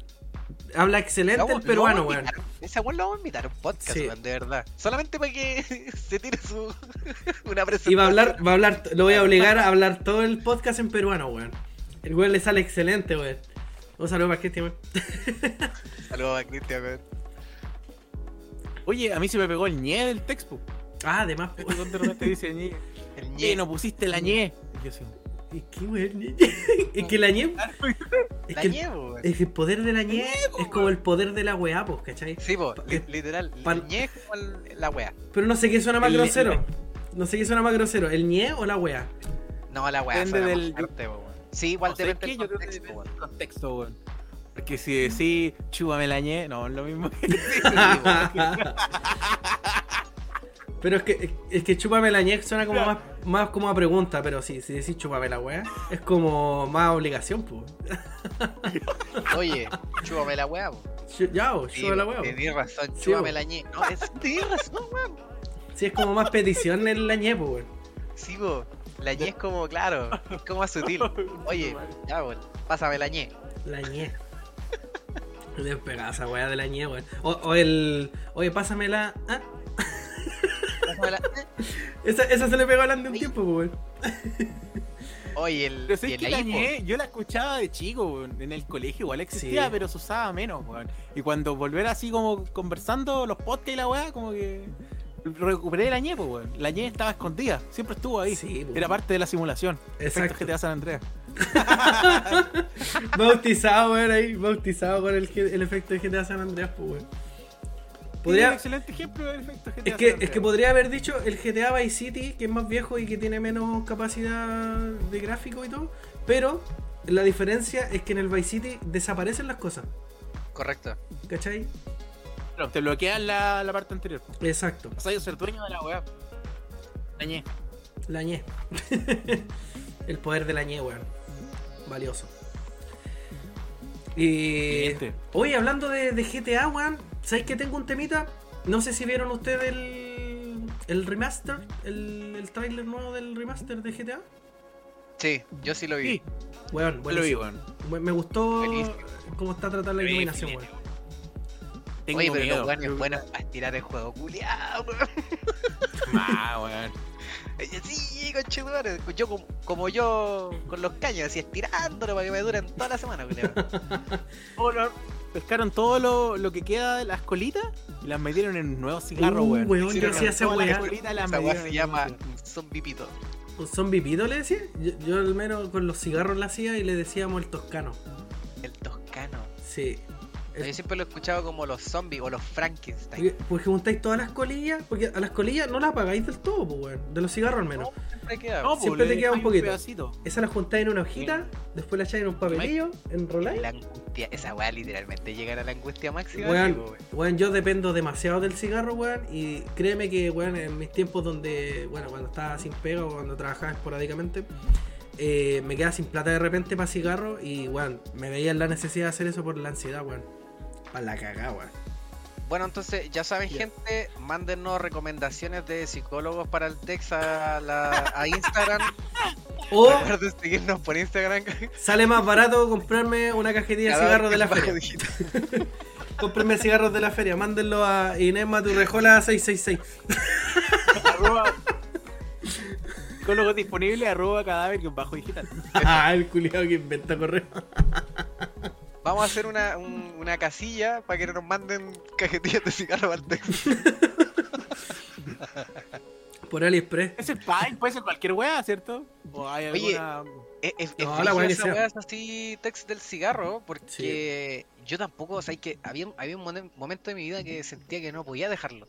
C: habla excelente
A: Lo
C: el
A: vamos-
C: peruano,
A: vamos
C: weón.
A: Ese weón lo vamos a invitar a un podcast,
C: Sí.
A: weón, de verdad. Solamente para que [LAUGHS] se tire su [LAUGHS] una presentación.
C: Y va a hablar, va a hablar, lo voy a [LAUGHS] obligar a hablar todo el podcast en peruano, weón. El weón le sale excelente, weón. Un saludo para Cristian, weón.
A: Saludos a Cristian, weón.
B: Oye, a mí se me pegó el ñe del texto.
C: Ah, además,
B: Este weón de repente dice ñe.
A: El
B: Eh,
A: ñe.
B: no pusiste la ñe. Yo así,
C: ¿Y qué weón? [LAUGHS] Es que la ñe. Es [LAUGHS]
A: La
C: que,
A: weón.
C: es que el poder de la ñe es como el poder de la weá, pues, ¿cachai?
A: Sí, literal. La ñe es como el- la wea.
C: Pero no sé qué suena más
B: El-
C: grosero. No sé qué suena más grosero, ¿el ñe o la weá?
A: No, la wea.
B: Depende
A: suena
B: del-
A: fuerte, weón. Sí, igual
B: ¿sabes
A: depende del
B: que
A: contexto,
B: depende
A: weón.
B: del contexto, weón. Porque si decís, chúbame la ñe, no, es lo mismo [LAUGHS] que
C: Pero es que, es que chúpame la ñe suena como más, más como a pregunta, pero sí, si decís chúpame la weá, es como más obligación, pues. [LAUGHS]
A: Oye, chúpame la po.
C: Chu- Ya, o, chúpame la weá. po.
A: Tienes razón, chúpame la ñe. No, es, tienes razón, weón.
C: Sí, es como más petición en la ñe, pues, weón.
A: Sí, po. La ñe es como, claro, es como más sutil. [LAUGHS] Oye, ya, po, pásame la ñe.
C: La ñe. Me pegada esa weá de la ñe, weón. O, o el. Oye, pásame la. ah. [LAUGHS]
A: La- [LAUGHS]
C: Esa, esa se le pegó hablando un tiempo, pues, weón.
A: Oye, el,
B: Pero
A: el
B: que la ñe, yo la escuchaba de chico, weón. En el colegio igual existía,
C: Sí.
B: pero se usaba menos, weón. Y cuando volver así como conversando los podcasts y la weá, como que recuperé la ñe, pues, weón. La ñe estaba escondida, siempre estuvo ahí.
C: Sí, po.
B: Era parte de la simulación.
C: Exacto.
B: Efecto GTA San Andreas. [LAUGHS]
C: Bautizado, weón, ahí. Bautizado con el, el efecto de GTA San Andreas, pues, weón.
B: Podría... Un excelente ejemplo del efecto GTA
C: Es que, es que podría haber dicho el GTA Vice City, que es más viejo y que tiene menos capacidad de gráfico y todo. Pero la diferencia es que en el Vice City desaparecen las cosas.
A: Correcto.
C: ¿Cachai?
B: Claro, te bloquean la, la parte anterior.
C: Exacto.
B: O sea, yo ser dueño de la weá. La ñe.
C: La ñe. [LAUGHS] el poder de la ñe, weón. Valioso. Y.
B: Siguiente.
C: Oye, hablando de, de GTA, weón. ¿Sabéis que tengo un temita? No sé si vieron ustedes el. El remaster, el, el tráiler nuevo del remaster de GTA.
A: Sí, yo sí lo vi.
B: Sí,
C: Weón,
B: lo vi, weón.
C: Me gustó
A: Buenísimo.
C: cómo está tratada la iluminación, weón.
B: Tengo
A: Oye, pero
B: miedo.
A: los weones buenos para estirar el juego, culiao, weón.
B: Ah, weón.
A: Sí, conchetumare. Yo como, como yo con los caños, así estirándolo para que me duren toda la semana, culiao. [LAUGHS]
B: Oh, no. Pescaron todo lo, lo que queda de las colitas y las metieron en nuevos cigarros,
C: Uh,
B: weón.
C: weón,
A: Sí,
C: yo hacía esa weá.
A: Esa weá se llama zombie pito.
C: ¿Un zombie pito le decía? Yo, yo al menos con los cigarros la hacía y le decíamos el toscano.
A: El toscano.
C: Sí. El-
A: Yo siempre lo he escuchado como los zombies o los Frankenstein.
C: Porque, porque juntáis todas las colillas, porque a las colillas no las apagáis del todo, pues, weón. De los cigarros al menos.
A: No, siempre queda.
B: No,
C: Siempre te queda un poquito.
B: pedacito.
C: Esa la juntáis en una hojita, después la echáis en un papelillo, enroláis.
A: La angustia, esa weá literalmente llegar a la angustia máxima.
C: Weón, yo dependo demasiado del cigarro, weón. Y créeme que, weón, en mis tiempos donde, bueno, cuando estaba sin pega o cuando trabajaba esporádicamente, eh, me quedaba sin plata de repente para cigarro. Y, weón, me veía en la necesidad de hacer eso por la ansiedad, weón. Para la cagada.
A: Bueno, entonces, ya saben, gente, mándenos recomendaciones de psicólogos para el Tex a, la, a Instagram. [LAUGHS]
C: O
A: Recuerden seguirnos por Instagram.
C: sale más barato comprarme una cajetilla de cigarros de la feria. [LAUGHS] Cómprenme cigarros de la feria, mándenlo a Inés Maturrejola 666.
B: arroba psicólogo disponible arroba cadáver que bajo digital [LAUGHS]
C: Ah, el culiado que inventa correo.
A: Vamos a hacer una, un- una casilla para que nos manden cajetillas de cigarro al. [LAUGHS]
C: Por AliExpress.
B: es el Pine puede ser cualquier wea cierto o hay
A: Oye,
B: alguna
A: Es, es,
C: No, la
A: esa es así, Tex del cigarro, porque yo tampoco, o sea, que había, había un momen- momento de mi vida que sentía que no podía dejarlo.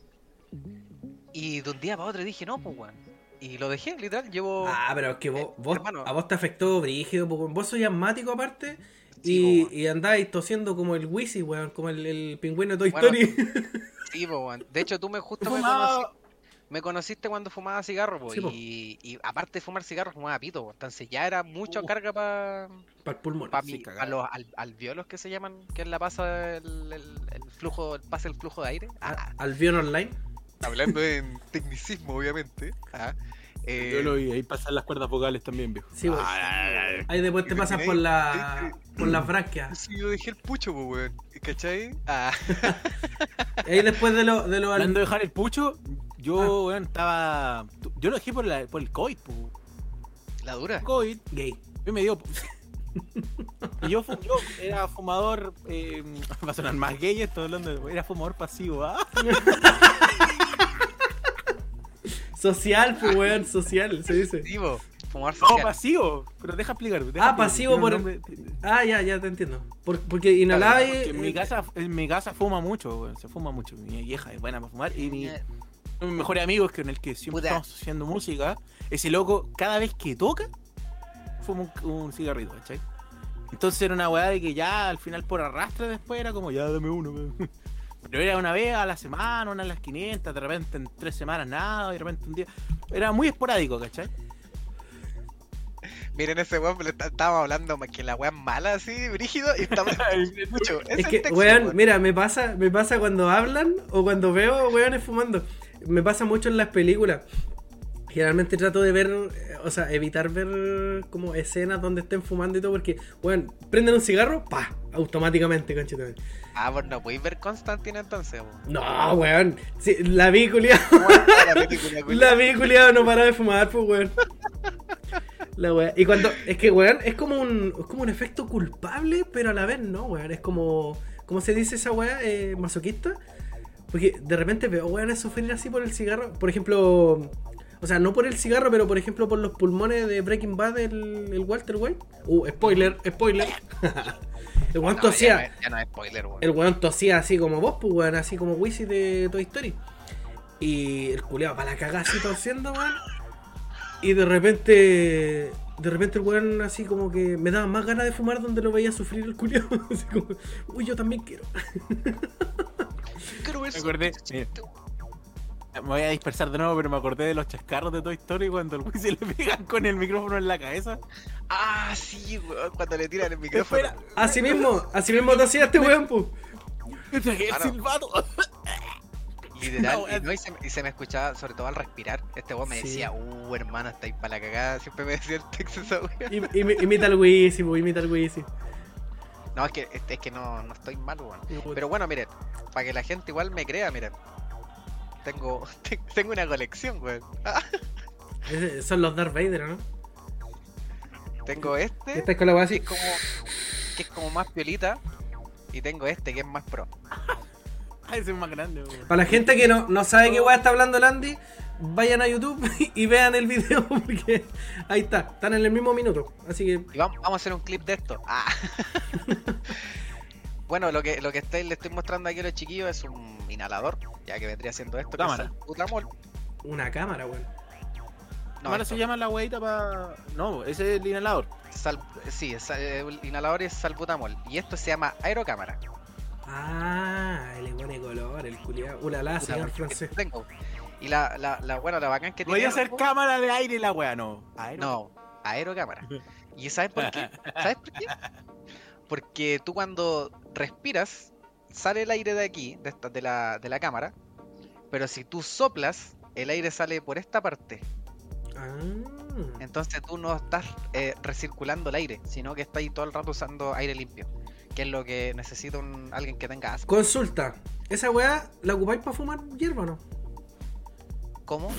A: Y de un día para otro dije, no, pues weón. Y lo dejé, literal, llevo...
C: Ah, pero es que vos, vos-
A: hermano.
C: a vos te afectó brígido, weón. vos sois asmático aparte
A: Sí,
C: y, andáis tosiendo como el Wizzy, weón, como el, el pingüino de Toy
A: Bueno,
C: Story. [LAUGHS]
A: Sí, weón. De hecho, tú me justo me, me conociste cuando fumaba cigarro, po,
C: Sí, po.
A: y, y aparte de fumar cigarro, fumaba pito. Entonces ya era mucha
B: Uh.
A: carga para
C: Para el pulmón.
A: pa
B: sí,
A: mi- pa los al, alveolos que se llaman, que es la pasa el, el- el flujo, el pase el flujo de aire. Ah,
C: Albion Online.
A: hablando en tecnicismo, obviamente. Ah, eh,
B: yo lo vi ahí pasan las cuerdas vocales también viejo
C: Sí, weón.
B: Ah,
C: Ahí después te
A: ¿te
C: pasas
A: imagináis?
C: por la por las branquias.
A: sí, yo dejé el pucho, pues, weón. ¿Cachai? Ah, [LAUGHS]
C: Ahí después de lo de lo
B: hablando de dejar el pucho yo
C: Ah.
B: weón estaba yo lo dejé por, la, por el COVID po.
A: la dura.
B: COVID
C: gay.
B: yo me dio [LAUGHS] y yo, yo era fumador eh, [LAUGHS] va a sonar más gay esto hablando de- era fumador pasivo ¿ah?
C: Social, pues [LAUGHS] weón, social, se dice.
A: Sí, po. Fumador
B: No,
A: social.
B: pasivo. Pero deja explicar. deja
C: Ah,
B: explicar,
C: pasivo por-
B: nombre-
C: Ah, ya, ya te entiendo. Por- porque inhalaba y.
B: Porque en mi casa, en mi casa fuma mucho, weón, se fuma mucho. Mi vieja es buena para fumar y mi,
A: Eh,
B: uno de mis mejores amigos con el que siempre
A: Puta.
B: estamos haciendo música, ese loco, cada vez que toca, fuma un, un cigarrito, ¿cachai? Entonces era una weá de que ya al final por arrastre después era como, ya dame uno, weón. [LAUGHS] Pero era una vez a la semana, una a las 500, de repente en tres semanas nada, de repente un día. Era muy esporádico, ¿cachai?
A: Miren ese weón, estábamos hablando que la weá es mala así, brígido, y estamos [LAUGHS] mucho.
C: Es que,
A: texto,
C: weón,
A: weón.
C: mira, me pasa, me pasa cuando hablan o cuando veo weones fumando. Me pasa mucho en las películas. Generalmente trato de ver, o sea, evitar ver como escenas donde estén fumando y todo, porque, weón, prenden un cigarro, pa, automáticamente, conchito.
A: Ah, pues no podéis ver Constantine entonces, weón.
C: No, weón, sí, la vi, culiao. [LAUGHS]
A: ¿Cómo está la
C: vi, culiao, no para de fumar, pues, weón. La weá. Y cuando. Es que, weón, es como un. Es como un efecto culpable, pero a la vez no, weón. Es como. ¿Cómo se dice esa weá? Eh, masoquista. Porque de repente veo weones sufrir así por el cigarro. Por ejemplo. O sea, no por el cigarro, pero por ejemplo por los pulmones de Breaking Bad, el, el Walter White. Uh, spoiler, spoiler. [LAUGHS] el weón
A: No,
C: tosía.
A: ya, no es, ya no es spoiler, weón.
C: El weón tosía así como vos, pues weón, así como Wizzy de Toy Story. Y el culeado para la cagada así tosiendo, weón. Y de repente. De repente el weón así como que me daba más ganas de fumar donde lo veía sufrir el culeado. [LAUGHS] Así como, uy, yo también quiero.
A: Quiero ver
B: Me acordé, mira. Me voy a dispersar de nuevo, pero me acordé de los chascarros de Toy Story cuando el güey se le pegan con el micrófono en la cabeza.
A: Ah, sí, weón, cuando le tiran el micrófono.
B: Espera.
C: Así mismo, así mismo tosía este weón, pues.
B: Me tragué el
A: Ah,
B: silbato.
A: Literal,
B: No,
A: y,
B: es-
A: no, y, se, y se me escuchaba, sobre todo al respirar. Este weón me
C: Sí.
A: decía, uh, hermano, está ahí para la cagada. Siempre me decía el texto esa weón.
C: Imita al Wizzy, imita al Wizzy.
A: No, es que, es, es que no, no estoy mal, weón. Pero bueno, miren, para que la gente igual me crea, miren. Tengo, [LAUGHS] tengo una colección, weón.
C: Ese- Son los Darth Vader, ¿no?
A: tengo este,
C: Esta es con la
A: que es como, que es como más piolita. Y tengo este, que es más pro. [LAUGHS]
B: Ah, ese es más grande, güey.
C: Para la gente que no, no sabe qué weá está hablando el Andy, vayan a YouTube [LAUGHS] y vean el video porque ahí está, están en el mismo minuto. Así que
A: Y vamos, vamos a hacer un clip de esto. Ah. Bueno, lo que, lo que estoy, le estoy mostrando aquí a los chiquillos es un inhalador, ya que vendría siendo esto. que es
B: Cámara.
C: una cámara, weón.
A: No,
B: Ahora se llama la huevita para. No, ese es el inhalador.
A: sal- sí, es, eh, el inhalador es salbutamol. Y esto se llama aerocámara.
C: Ah, le pone color, el culiado. Ulala, señor francés.
A: Tengo. Y la, la, la, bueno, la bacán que tiene.
B: Voy a hacer cámara de aire la wea, no. Aero.
A: No, aerocámara. ¿Y sabes por qué? [LAUGHS] ¿Sabes por qué? Porque tú cuando respiras, sale el aire de aquí, de, esta, de, la, de la cámara, pero si tú soplas, el aire sale por esta parte.
C: Ah.
A: Entonces tú no estás eh, recirculando el aire, sino que estás ahí todo el rato usando aire limpio. Que es lo que necesita un, alguien que tenga asma.
C: Consulta. ¿Esa weá la ocupáis para fumar hierba o no?
A: ¿Cómo?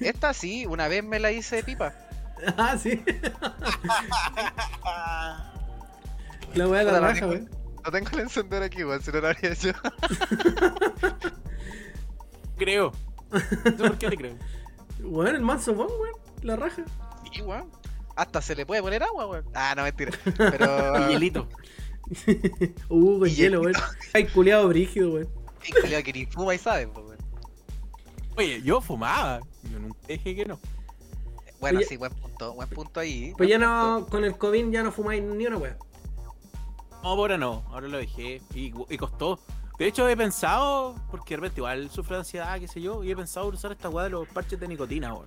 A: Esta sí, una vez me la hice de pipa. [LAUGHS]
C: Ah, sí. [LAUGHS] la weá de la raja, weón.
A: No tengo el encendedor aquí, weón, si no lo habría hecho. [LAUGHS]
B: Creo. No por qué le creo.
C: Weón, el manso bon, weón. La raja.
A: Sí, weón. Hasta se le puede poner agua, weón. Ah, no, mentira. [LAUGHS] Pero.
B: Y hielito. [LAUGHS]
C: Uh, con
A: Y
C: hielo, weón. Ay, culiado brígido, weón.
A: Y culiao que ni fuma y sabe, pues, weón.
B: Oye, yo fumaba. Yo nunca dije que no.
A: Bueno,
C: Oye.
A: sí, buen punto, buen punto ahí.
C: Pues ya no, con el COVID ya no fumáis ni una weá.
B: No, ahora no. Ahora lo dejé. Y, y costó. De hecho, he pensado, porque de repente igual sufro de ansiedad, qué sé yo, y he pensado en usar esta weá de los parches de nicotina, weón.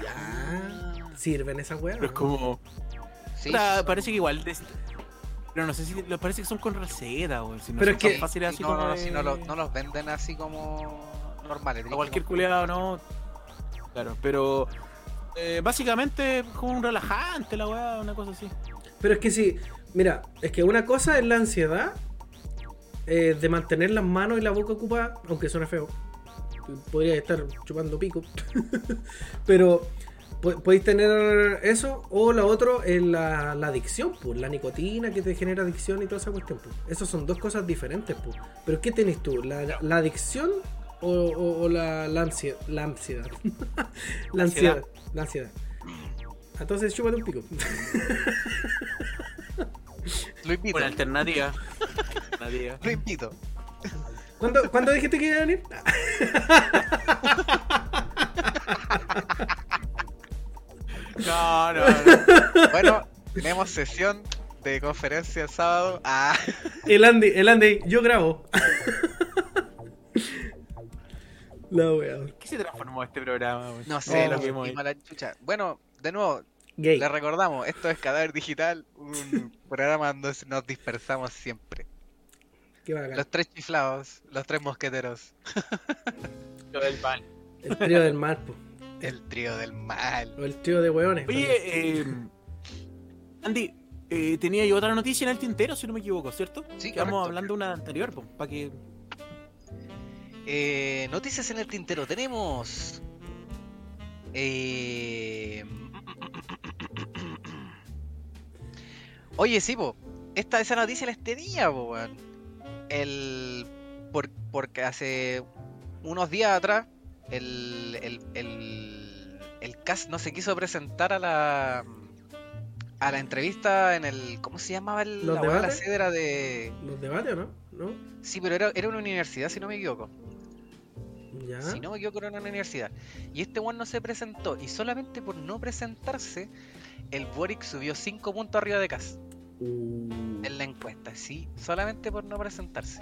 C: Ya. ¿Sirven esas weas?
B: Pero es como.
A: Sí, son-
B: parece que igual. des- Pero no sé si. parece que son con receta, weón. Si no
C: Pero
B: son
C: es que-
B: fáciles así
A: no,
B: como.
A: no, no,
B: de-
A: si no, lo- no los venden así como normales.
B: A cualquier culeado, no. Claro, pero. eh, básicamente es como un relajante la weá, una cosa así.
C: Pero es que sí, mira, es que una cosa es la ansiedad eh, de mantener las manos y la boca ocupadas, aunque suene feo. Podría estar chupando pico. [LAUGHS] Pero po- podéis tener eso, o lo otro es la, la adicción, pues, la nicotina que te genera adicción y toda esa cuestión. Pues. Esas son dos cosas diferentes. Pues. Pero ¿qué tenés tú? ¿La, la adicción o, o- o la, la ansiedad? La ansiedad. [LAUGHS] la ansiedad. La ansiedad. Entonces chúpate un pico. [LAUGHS]
A: Lo invito.
B: Una alternativa. alternativa.
A: Lo invito.
C: ¿Cuándo, ¿Cuándo dijiste que iba a venir?
B: No, no, no.
A: Bueno, tenemos sesión de conferencia el sábado. Ah,
C: El Andy, el Andy, yo grabo. La wea.
B: ¿Qué se transformó este programa?
A: no sé,
C: Oh.
A: lo
B: que
A: la chucha. Bueno, de nuevo,
C: Gay.
A: le recordamos, esto es Cadáver Digital, un [LAUGHS] programa donde nos dispersamos siempre.
C: Qué bacán.
A: Los tres chiflados, los tres mosqueteros,
B: Lo del pan.
C: El trío del mal, po.
A: el trío del mal.
C: O el trío de hueones.
B: Oye, eh, Andy, eh, tenía yo otra noticia en el tintero, si no me equivoco, ¿cierto?
A: Sí,
B: Estamos hablando de una anterior, para que...
A: Eh, noticias en el tintero, tenemos... Eh... Oye, sí, po. Esta, esa noticia les tenía, po, weón. El... Por, porque hace unos días atrás, el, el, el, el cast no se quiso presentar a la... A la entrevista en el... ¿Cómo se llamaba el,
C: ¿Los
A: la, weá? de...
C: ¿Los debates o no? ¿No?
A: Sí, pero era, era una universidad, si no me equivoco.
C: Ya.
A: Si no me equivoco, era una universidad. Y este one no se presentó. Y solamente por no presentarse, el Boric subió 5 puntos arriba de Cas
C: Uh,
A: en la encuesta. Sí, solamente por no presentarse.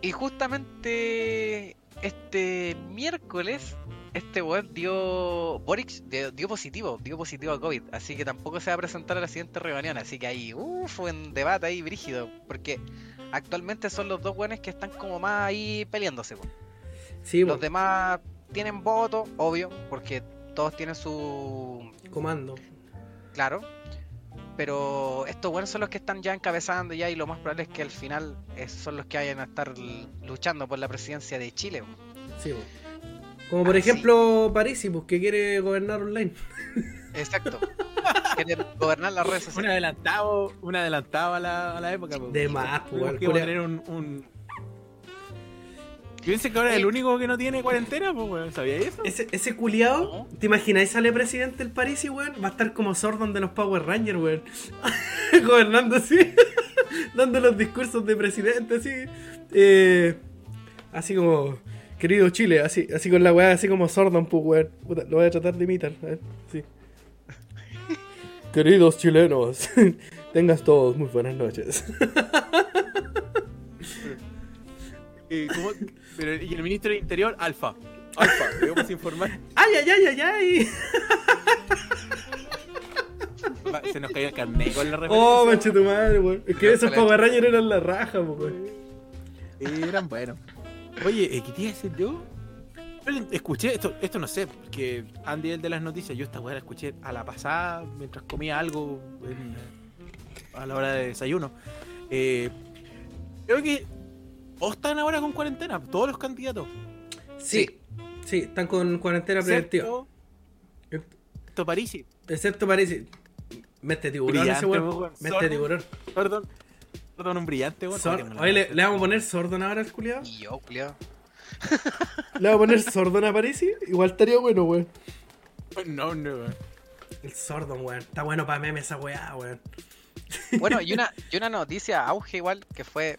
A: Y justamente este miércoles, este weón dio. Boric dio, dio positivo, dio positivo a COVID. Así que tampoco se va a presentar a la siguiente reunión. Así que ahí, uff, un debate ahí brígido. Porque actualmente son los dos buenos que están como más ahí peleándose. po.
C: sí, po,
A: Los demás tienen voto, obvio, porque todos tienen su.
C: comando.
A: Claro. Pero estos buenos son los que están ya encabezando ya y lo más probable es que al final son los que vayan a estar luchando por la presidencia de Chile.
C: Sí. Como por
A: Ah, sí.
C: ejemplo Parisi, pues que quiere gobernar online.
A: Exacto. [LAUGHS] Quieren gobernar las redes
B: Un
A: sociales.
B: adelantado, un adelantado a la, a la época. po.
C: De más,
B: tener un... un... Piensen que ahora es el único que no tiene cuarentena, pues, weón. ¿Sabía eso?
C: Ese, ese culiao, ¿te imagináis sale presidente del Parisi, weón? Va a estar como Sordon de los Power Rangers, weón. [LAUGHS] Gobernando así, [LAUGHS] dando los discursos de presidente, así. Eh, así como, querido Chile, así, así con la weá, así como Sordon, pues, weón. Puta, lo voy a tratar de imitar, a ver, sí. [LAUGHS] Queridos chilenos, tengas todos muy buenas noches.
B: Eh, ¿cómo? Pero, y el ministro del Interior, Alfa. Alfa, debemos informar. [LAUGHS]
C: ¡Ay, ay, ay, ay, ay!
B: Va, Se nos cayó el carnet con la
C: Oh,
B: referencia.
C: manche tu madre, weón. Es que
A: No,
C: esos
A: le-
C: Power Rangers eran la raja, weón.
B: Eran buenos. Oye, eh, ¿qué te iba a decir yo? Yo Escuché, esto, esto no sé, porque Andy es el de las noticias, yo esta weá la escuché a la pasada mientras comía algo en- a la hora de desayuno. Eh, creo que todos están ahora con cuarentena, todos los candidatos.
C: Sí, sí, están con cuarentena preventiva.
B: Excepto, Parisi.
C: Excepto parece. Mete tiburón
B: Brillante,
C: ese weón. Mete tiburón.
B: Perdón. Perdón, un brillante, weón.
C: Oye, le, le vamos a poner sordón ahora al culiado.
A: Y yo, culiao. [LAUGHS]
C: Le vamos a poner sordón a Parisi. Igual estaría bueno, weón.
B: No, no, weón.
C: El sordón, weón. Está bueno para meme esa weá, weón.
A: Bueno, y [LAUGHS] una, y una noticia auge igual que fue.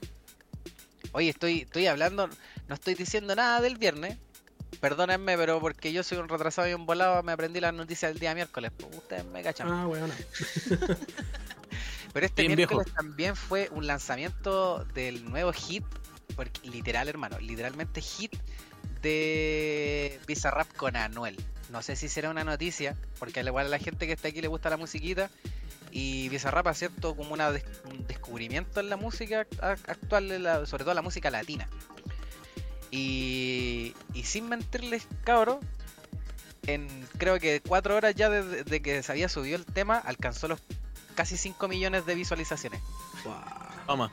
A: Oye, estoy, estoy hablando, no estoy diciendo nada del viernes. Perdónenme, pero porque yo soy un retrasado y un volado, me aprendí las noticias del día miércoles. pues, ustedes me cachan.
C: Ah, weón. [LAUGHS]
A: Pero este
B: Bien
A: miércoles también fue un lanzamiento del nuevo hit, porque literal, hermano, literalmente hit de Bizarrap con Anuel. No sé si será una noticia, porque al igual a la gente que está aquí le gusta la musiquita. Y Bizarrap ha cierto como una des- un descubrimiento en la música actual, la- sobre todo la música latina. Y, y sin mentirles, cabros, en creo que cuatro horas ya desde de que se había subido el tema, alcanzó los casi 5 millones de visualizaciones.
C: Wow.
B: Toma.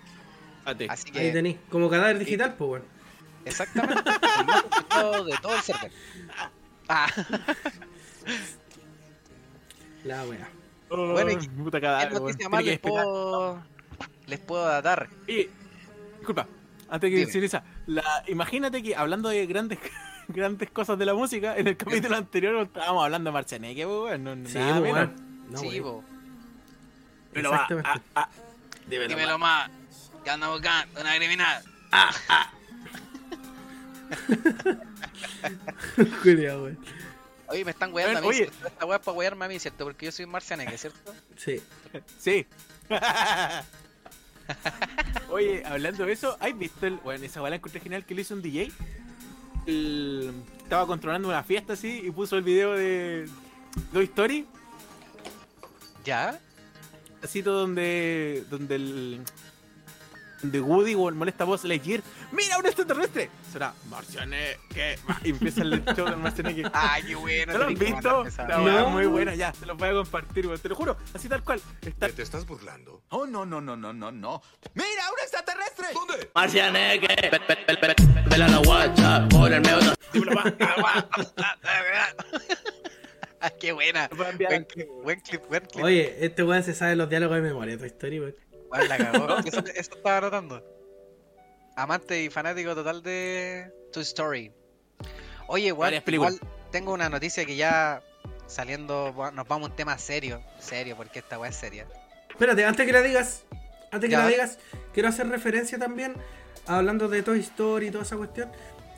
A: Así
C: Ahí
A: que,
C: tenéis. Como cadáver digital, pues, weón.
A: exactamente, el más escuchado de todo el server. Ah,
C: La weá.
A: Bueno, y-
B: puta
A: ¿qué
B: cadáver, weón.
A: noticia más les puedo, les puedo dar?
B: Oye, disculpa, antes que decir esa, la, imagínate que hablando de grandes [LAUGHS] grandes cosas de la música. En el capítulo anterior estábamos hablando de Marcianeque, pues, weón. No,
C: Sí,
B: nada
C: pues,
B: menos.
C: weón. No,
A: sí,
C: weón.
A: po.
B: Pero va,
C: Exactamente.
B: ah, ah, dímelo,
A: Dímelo
B: más.
A: más. Que anda buscando una criminal. [LAUGHS]
C: Cuidado, weón.
A: Oye, me están weando a mí. Esta weá es para wearme a mí, ¿cierto? Porque yo soy marcianeque, ¿cierto?
C: Sí.
B: Sí. [LAUGHS] Oye, hablando de eso, ¿has visto el. Bueno, esa bala encontré genial que le hizo un DJ? El- Estaba controlando una fiesta así y puso el video de Toy Story,
A: ¿Ya?
B: así todo donde. donde el. Donde Woody molesta a Buzz Lightyear. ¡Mira, un extraterrestre! Será Marcianeque. Y empieza el [LAUGHS] show del Marcianeque.
A: Ay, qué bueno.
B: ¿No lo han
A: que
B: visto?
A: weá
C: No.
B: es muy buena, ya, se los voy a compartir, weón, te lo juro, así tal cual. Está...
D: ¿Te estás burlando?
E: Oh, no, no, no, no, no, no. ¡Mira, un extraterrestre!
D: ¿Dónde?
F: Pe- pe- pela la guacha por el medio. [LAUGHS]
A: Ah, qué buena. Buen clip, buen clip, buen clip.
C: Oye, este weón se sabe los diálogos de memoria de Toy Story, weón.
A: La cagó. Eso, eso estaba notando. Amante y fanático total de Toy Story. Oye, igual tengo una noticia que ya saliendo nos vamos a un tema serio. Serio, porque esta weá es seria.
C: Espérate, antes que la digas, antes que
A: Ya.
C: la digas, quiero hacer referencia también, hablando de Toy Story y toda esa cuestión,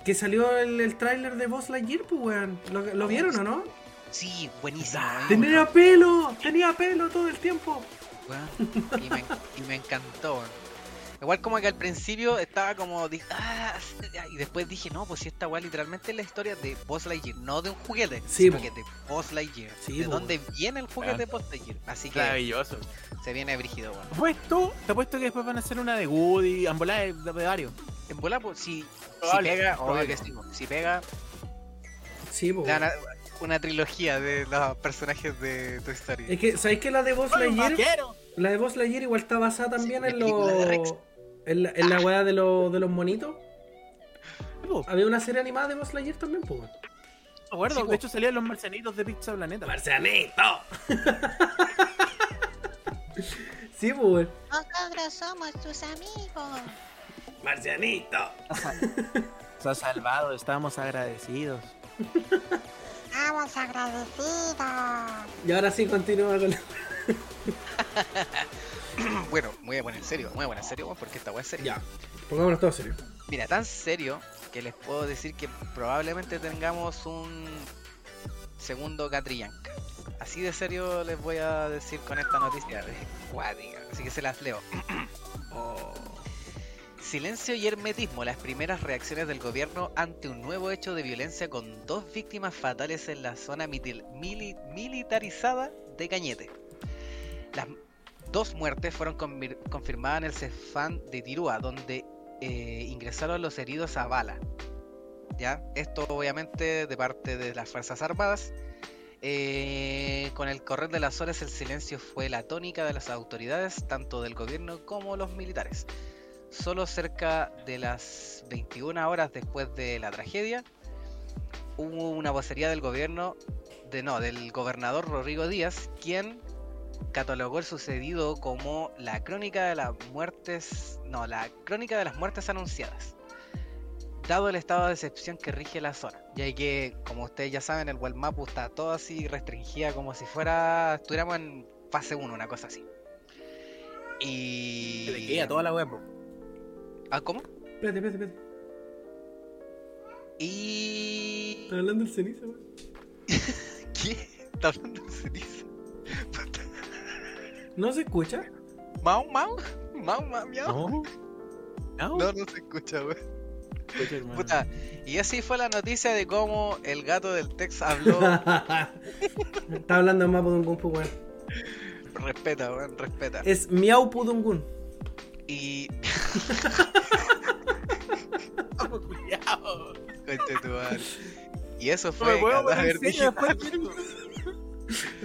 C: que salió el, el tráiler de Buzz Lightyear, pues weón. ¿Lo, lo vieron o no?
A: Sí, buenísimo.
C: Tenía pelo, tenía pelo todo el tiempo.
A: Weón, Y me, y me encantó. weón. Igual como que al principio estaba como di- ah, y después dije, no, pues si esta weá literalmente es la historia de Buzz Lightyear, no de un juguete,
C: Sí,
A: sino
C: po.
A: que de Buzz Lightyear.
C: Sí,
A: de
C: po.
A: dónde viene el juguete
B: Ah.
A: de Buzz Lightyear. Así que
B: Maravilloso.
A: se viene brígido, weón.
B: Te apuesto, te apuesto que después van a hacer una de Woody, Ambolá de, de varios.
A: En bola, pues si, si pega, obvio que sí, si pega,
C: Sí, pues.
A: Una trilogía de los personajes de Toy Story.
C: Es que, ¿sabéis que la de Buzz Lightyear, la de Buzz Lightyear igual está basada también
A: Sí,
C: en
A: la película de
C: los... En la, en la weá de, los de los monitos.
B: No
C: Había una serie animada de Buzz Lightyear también, pues.
B: acuerdo,
A: Sí, po.
B: de hecho salían los marcianitos de Pizza Planeta.
C: ¡Marcianito! [LAUGHS] sí, pues.
G: Nosotros somos tus amigos.
C: ¡Marcianito!
B: Se ha salvado, estamos agradecidos. [LAUGHS]
G: Estamos agradecidos.
C: Y ahora sí continúa con la... [COUGHS]
A: bueno, voy a poner en serio, voy a poner en serio, porque esta weá es seria.
C: Ya, pongámonos todos serios.
A: Mira, tan serio que les puedo decir que probablemente tengamos un segundo Catrillanca. Así de serio les voy a decir con esta noticia de cuática, así que se las leo. [COUGHS]
C: Oh.
A: Silencio y hermetismo, las primeras reacciones del gobierno ante un nuevo hecho de violencia con dos víctimas fatales en la zona militarizada de Cañete. Las dos muertes fueron confirmadas en el Cefán de Tirúa, donde eh, ingresaron los heridos a bala. ¿Ya? Esto obviamente de parte de las Fuerzas Armadas. Eh, con el correr de las horas el silencio fue la tónica de las autoridades, tanto del gobierno como los militares. Solo cerca de las 21 horas después de la tragedia, hubo una vocería del gobierno, de no, del gobernador Rodrigo Díaz, quien catalogó el sucedido como la crónica de las muertes, no, la crónica de las muertes anunciadas. Dado el estado de excepción que rige la zona, ya que, como ustedes ya saben, el Mapu está todo así restringida como si fuera, estuviéramos en fase 1, una cosa así. Y...
B: Se le queda toda la web.
A: ¿Ah, cómo?
C: Espérate, espérate, espérate.
A: Y...
C: Está hablando el ceniza, weón. [LAUGHS]
A: ¿Qué? ¿Está hablando en ceniza? [LAUGHS]
C: ¿No se escucha?
A: ¿Mau, mau? ¿Mau, mau, miau?
B: No. No,
A: No, no se escucha,
B: hermano.
A: Puta. Y así fue la noticia de cómo el gato del Tex habló. [LAUGHS]
C: Está hablando más Pudungun, pues, weón.
A: respeta, weón, respeta.
C: Es Miau Pudungun.
A: Y. [LAUGHS] Y eso
B: No me
A: fue.
B: poner
A: cadáver digital.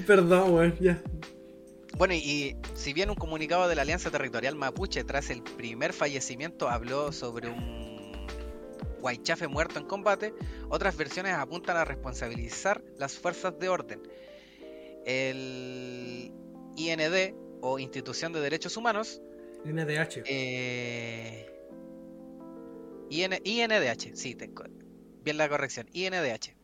C: Perdón, weón, ya.
A: Bueno, y si bien un comunicado de la Alianza Territorial Mapuche tras el primer fallecimiento habló sobre un Guaychafe muerto en combate, otras versiones apuntan a responsabilizar las fuerzas de orden. El IND o Institución de Derechos Humanos,
C: NDH.
A: eh, IN- INDH, sí, bien la corrección, INDH,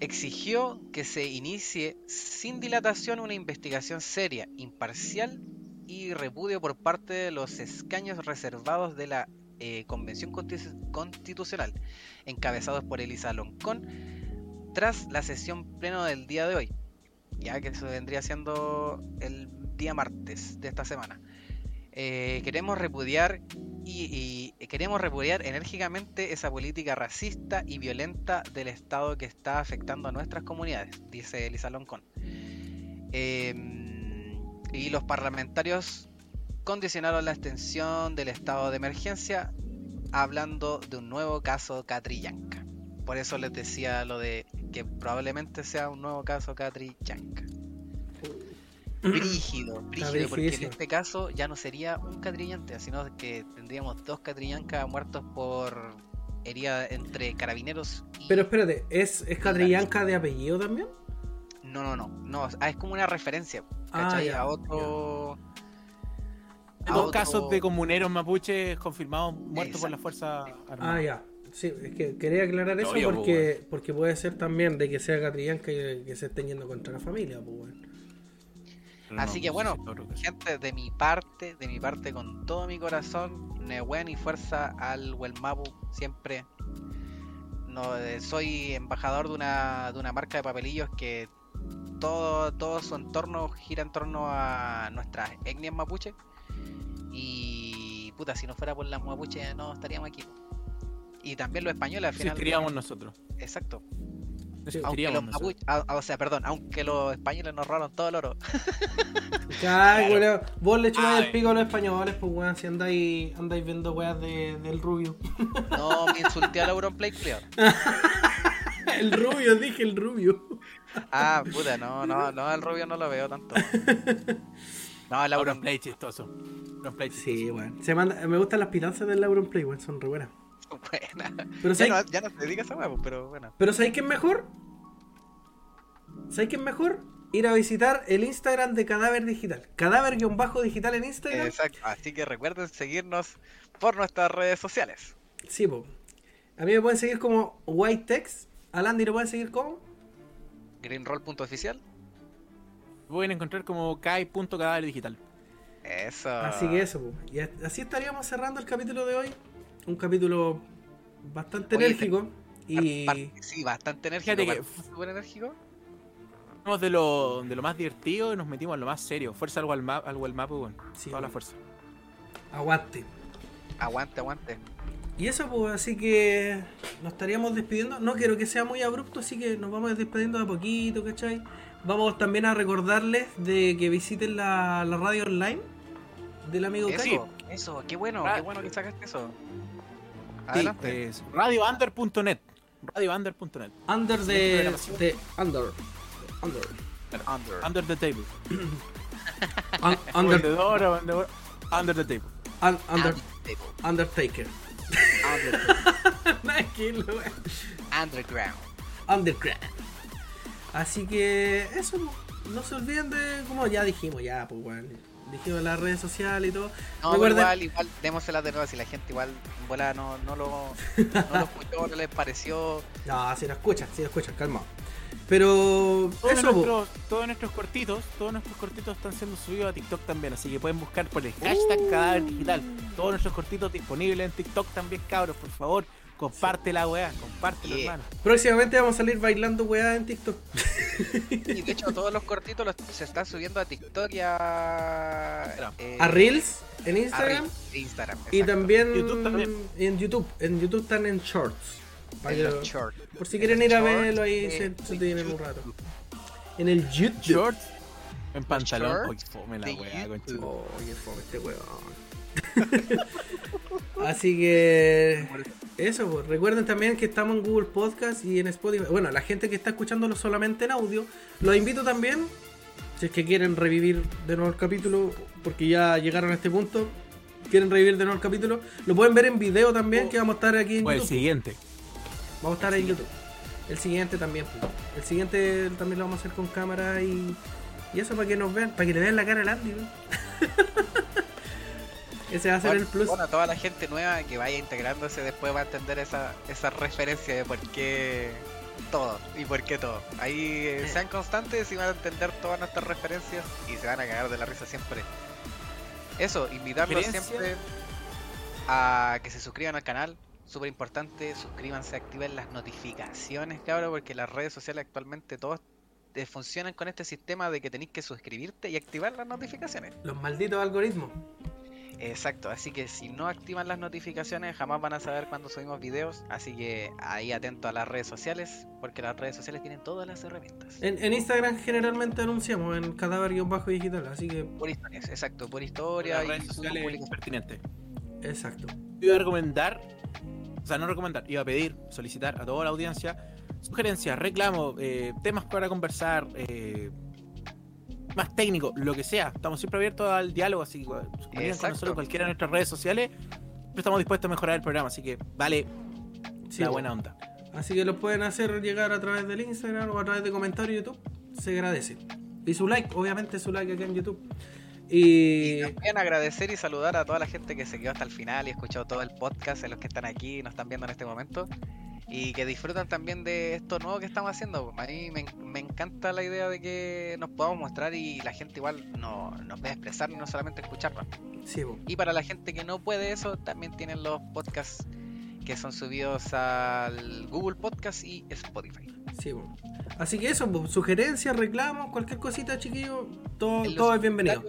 A: exigió que se inicie sin dilatación una investigación seria, imparcial y repudio por parte de los escaños reservados de la eh, Convención Constitu- Constitucional, encabezados por Elisa Loncón, tras la sesión pleno del día de hoy, ya que eso vendría siendo el día martes de esta semana. Eh, queremos repudiar y, queremos repudiar enérgicamente esa política racista y violenta del Estado que está afectando a nuestras comunidades, dice Elisa Loncón. Em, y los parlamentarios condicionaron la extensión del estado de emergencia hablando de un nuevo caso Catrillanca. Por eso les decía lo de que probablemente sea un nuevo caso Catrillanca. Brígido, brígido, porque en este caso ya no sería un Catrillanca, sino que tendríamos dos Catrillanca muertos por herida entre carabineros y...
C: Pero espérate, ¿es, es Catrillanca de apellido también?
A: No, no, no, no, ah, es como una referencia,
C: Ah,
A: a otro... a
B: Dos
A: otro-
B: casos de comuneros mapuches confirmados muertos por la Fuerza
C: Ah,
B: Armada.
C: ya. Sí, es que quería aclarar eso
B: Obvio,
C: porque, porque puede ser también de que sea Catrillanca y que se estén yendo contra la familia, pues, weón.
A: Así que
B: no
A: bueno, gente, de mi parte, de mi parte con todo mi corazón, Nehuen y fuerza al Huelmapu, siempre. No, eh, soy embajador de una, de una marca de papelillos que todo, todo su entorno gira en torno a nuestras etnias mapuche. Y puta, si no fuera por las mapuches no estaríamos aquí. Y también los españoles al final.
B: Existiríamos nosotros.
A: Exacto. Aunque los mapuches, o sea, perdón, aunque los españoles nos robaron todo el oro. [LAUGHS]
C: Ay, weón, Vos le echáis el pico a los españoles, pues weón, si andáis, andáis viendo weas de, del rubio.
A: No me insulté al Auronplay, culiao. [LAUGHS]
C: el rubio, dije el rubio.
A: Ah, puta, no, no, no, al rubio no lo veo tanto. [LAUGHS] No, el
B: Auron
A: Auron
B: Play chistoso. Chistoso.
C: Sí, weón. Se manda, me gustan las pitanzas del Auron Play, weón, son re buenas. [LAUGHS]
A: buena.
C: Pero
A: Ya
C: ¿sabes,
A: no, ya no te digas esa huevo, pero bueno.
C: pero ¿sabes qué es mejor? ¿Sabes qué es mejor? Ir a visitar el Instagram de Cadáver Digital. Cadáver-digital en Instagram.
A: Exacto. Así que recuerden seguirnos por nuestras redes sociales.
C: Sí, po. A mí me pueden seguir como Whitetext. A Landy lo pueden seguir como.
A: Greenroll.oficial.
B: Pueden encontrar como kai.cadáver digital.
A: Eso.
C: Así que eso, po. Y a- así estaríamos cerrando el capítulo de hoy. Un capítulo bastante
A: Oye,
C: enérgico. Y.
A: Sí, bastante enérgico.
B: Fíjate que-
A: par- súper enérgico.
B: Fuimos de lo, de lo más divertido y nos metimos en lo más serio. Fuerza al Walmap, al Walmap, weón.
C: Sí,
B: Toda la fuerza.
C: Aguante.
A: Aguante, aguante.
C: Y eso, pues, así que nos estaríamos despidiendo. No quiero que sea muy abrupto, así que nos vamos despidiendo de a poquito, ¿cachai? Vamos también a recordarles de que visiten la, la radio online del amigo Kai.
A: Eso, eso, qué bueno,
B: Ah,
A: qué bueno que sacaste eso.
B: Sí,
A: Adelante.
B: es radiounder.net. Radiounder.net.
C: Under de, de Under. Under.
A: Under.
B: Under the table.
C: Un- [LAUGHS] under,
B: Vendedor o vendedor. Under the table.
C: un- under. Undertaker.
A: Under-
C: weón. [LAUGHS]
A: Underground.
C: Underground. Así que eso, no, no se olviden de, como ya dijimos, ya, pues, weón. Dijimos las redes sociales y todo.
A: No,
C: Recuerden-
A: igual, igual, démosela de nuevo si la gente igual bola no, no, lo, no lo escuchó, no les pareció. [LAUGHS]
C: No, si lo escuchan, si lo escuchan, calma. Pero
B: Todos,
C: eso,
B: nuestros, todos nuestros cortitos, todos nuestros cortitos están siendo subidos a TikTok también, así que pueden buscar por el hashtag cadáver digital. Todos nuestros cortitos disponibles en TikTok también, cabros, por favor. Comparte la weá, compártelo,
A: Yeah.
B: hermano.
C: próximamente vamos a salir bailando weá en TikTok.
A: Y de hecho, todos los cortitos los, se están subiendo a TikTok y a. eh,
C: A Reels en
A: a
C: Instagram
A: Reels Instagram.
C: y también,
B: YouTube también.
C: en YouTube. En YouTube están en Shorts. Para
A: En
C: que
A: los
C: lo-
A: shorts.
C: por si
A: En
C: quieren ir a verlo ahí, se, se tienen un rato. En el YouTube.
B: Shorts en pantalón.
A: shorts
B: fome la weá,
C: fome este weón. [LAUGHS] Así que eso, pues. recuerden también que estamos en Google Podcast y en Spotify. Bueno, la gente que está escuchándolo solamente en audio, los invito también, si es que quieren revivir de nuevo el capítulo, porque ya llegaron a este punto, quieren revivir de nuevo el capítulo, lo pueden ver en video también, que vamos a estar aquí en
B: O el
C: YouTube.
B: siguiente.
C: Vamos a estar en YouTube. El siguiente también. pues. El siguiente también lo vamos a hacer con cámara y, y eso para que nos vean, para que le vean la cara al Andy. ¿no? [LAUGHS] Ese va a ser
A: Bueno,
C: el plus.
A: Bueno, toda la gente nueva que vaya integrándose después va a entender esa, esa referencia de por qué todo y por qué todo. Ahí eh, sean constantes y van a entender todas nuestras referencias y se van a cagar de la risa siempre. Eso, invitarlos siempre a que se suscriban al canal. Súper importante, suscríbanse, activen las notificaciones, cabrón, porque las redes sociales actualmente todos eh, funcionan con este sistema de que tenéis que suscribirte y activar las notificaciones.
C: Los malditos algoritmos.
A: Exacto, así que si no activan las notificaciones jamás van a saber cuando subimos videos, así que ahí atento a las redes sociales, porque las redes sociales tienen todas las herramientas.
C: En, en Instagram generalmente anunciamos en cadáver-digital, así que
A: Por historias, exacto, por historia
B: Las
A: y
B: redes sociales pertinentes.
C: exacto.
B: Iba a recomendar, o sea, no recomendar, iba a pedir, solicitar a toda la audiencia sugerencias, reclamos, eh, temas para conversar, eh, más técnico, lo que sea. Estamos siempre abiertos al diálogo, así que comunican con nosotros en cualquiera de nuestras redes sociales. Siempre estamos dispuestos a mejorar el programa, así que vale
C: Sí,
B: la buena onda.
C: Así que lo pueden hacer llegar a través del Instagram o a través de comentarios de YouTube. Se agradece. Y su like, obviamente su like aquí en YouTube. Y
A: Y también agradecer y saludar a toda la gente que se quedó hasta el final y escuchó todo el podcast, a los que están aquí y nos están viendo en este momento. Y que disfrutan también de esto nuevo que estamos haciendo. A mí me, me encanta la idea de que nos podamos mostrar y la gente igual no, nos ve expresar y no solamente escucharnos.
C: sí.
A: Y para la gente que no puede eso, también tienen los podcasts que son subidos al Google Podcast y Spotify.
C: Sí. Así que eso, sugerencias, reclamos, cualquier cosita, chiquillos, todo, todo es bienvenido.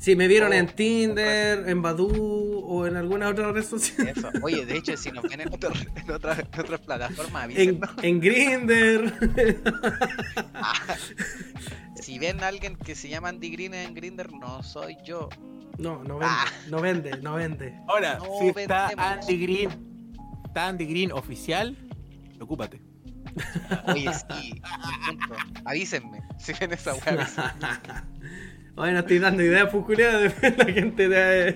C: Si me vieron
A: Oh,
C: en Tinder, en Badoo o en alguna otra red social,
A: Eso. Oye, de hecho, si nos ven en, otro- en, otra- en otras plataformas,
C: en, en Grinder.
A: Si ven a alguien que se llama Andy Green en Grinder, no soy yo.
C: No, no vende,
A: Ah.
C: no vende, no vende.
B: Ahora,
A: No
B: si está. Andy Green, está Andy Green oficial, preocúpate.
A: Oye, sí, avísenme si ven esa weá. [LAUGHS]
C: Oye, no estoy dando ideas, pues, culiao, después [LAUGHS] la gente te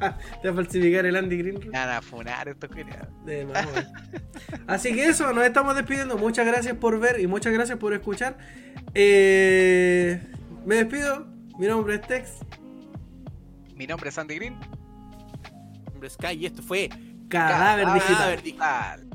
C: va, te va a falsificar el Andy Green.
A: Me van a funar estos.
C: De weón. Así que eso, nos estamos despidiendo. Muchas gracias por ver y muchas gracias por escuchar. Eh, me despido. Mi nombre es Tex.
A: Mi nombre es Andy Green.
B: Hombre Sky, y esto fue
C: Cadáver
A: Cadáver
C: Digital.
B: Cadáver
A: Digital.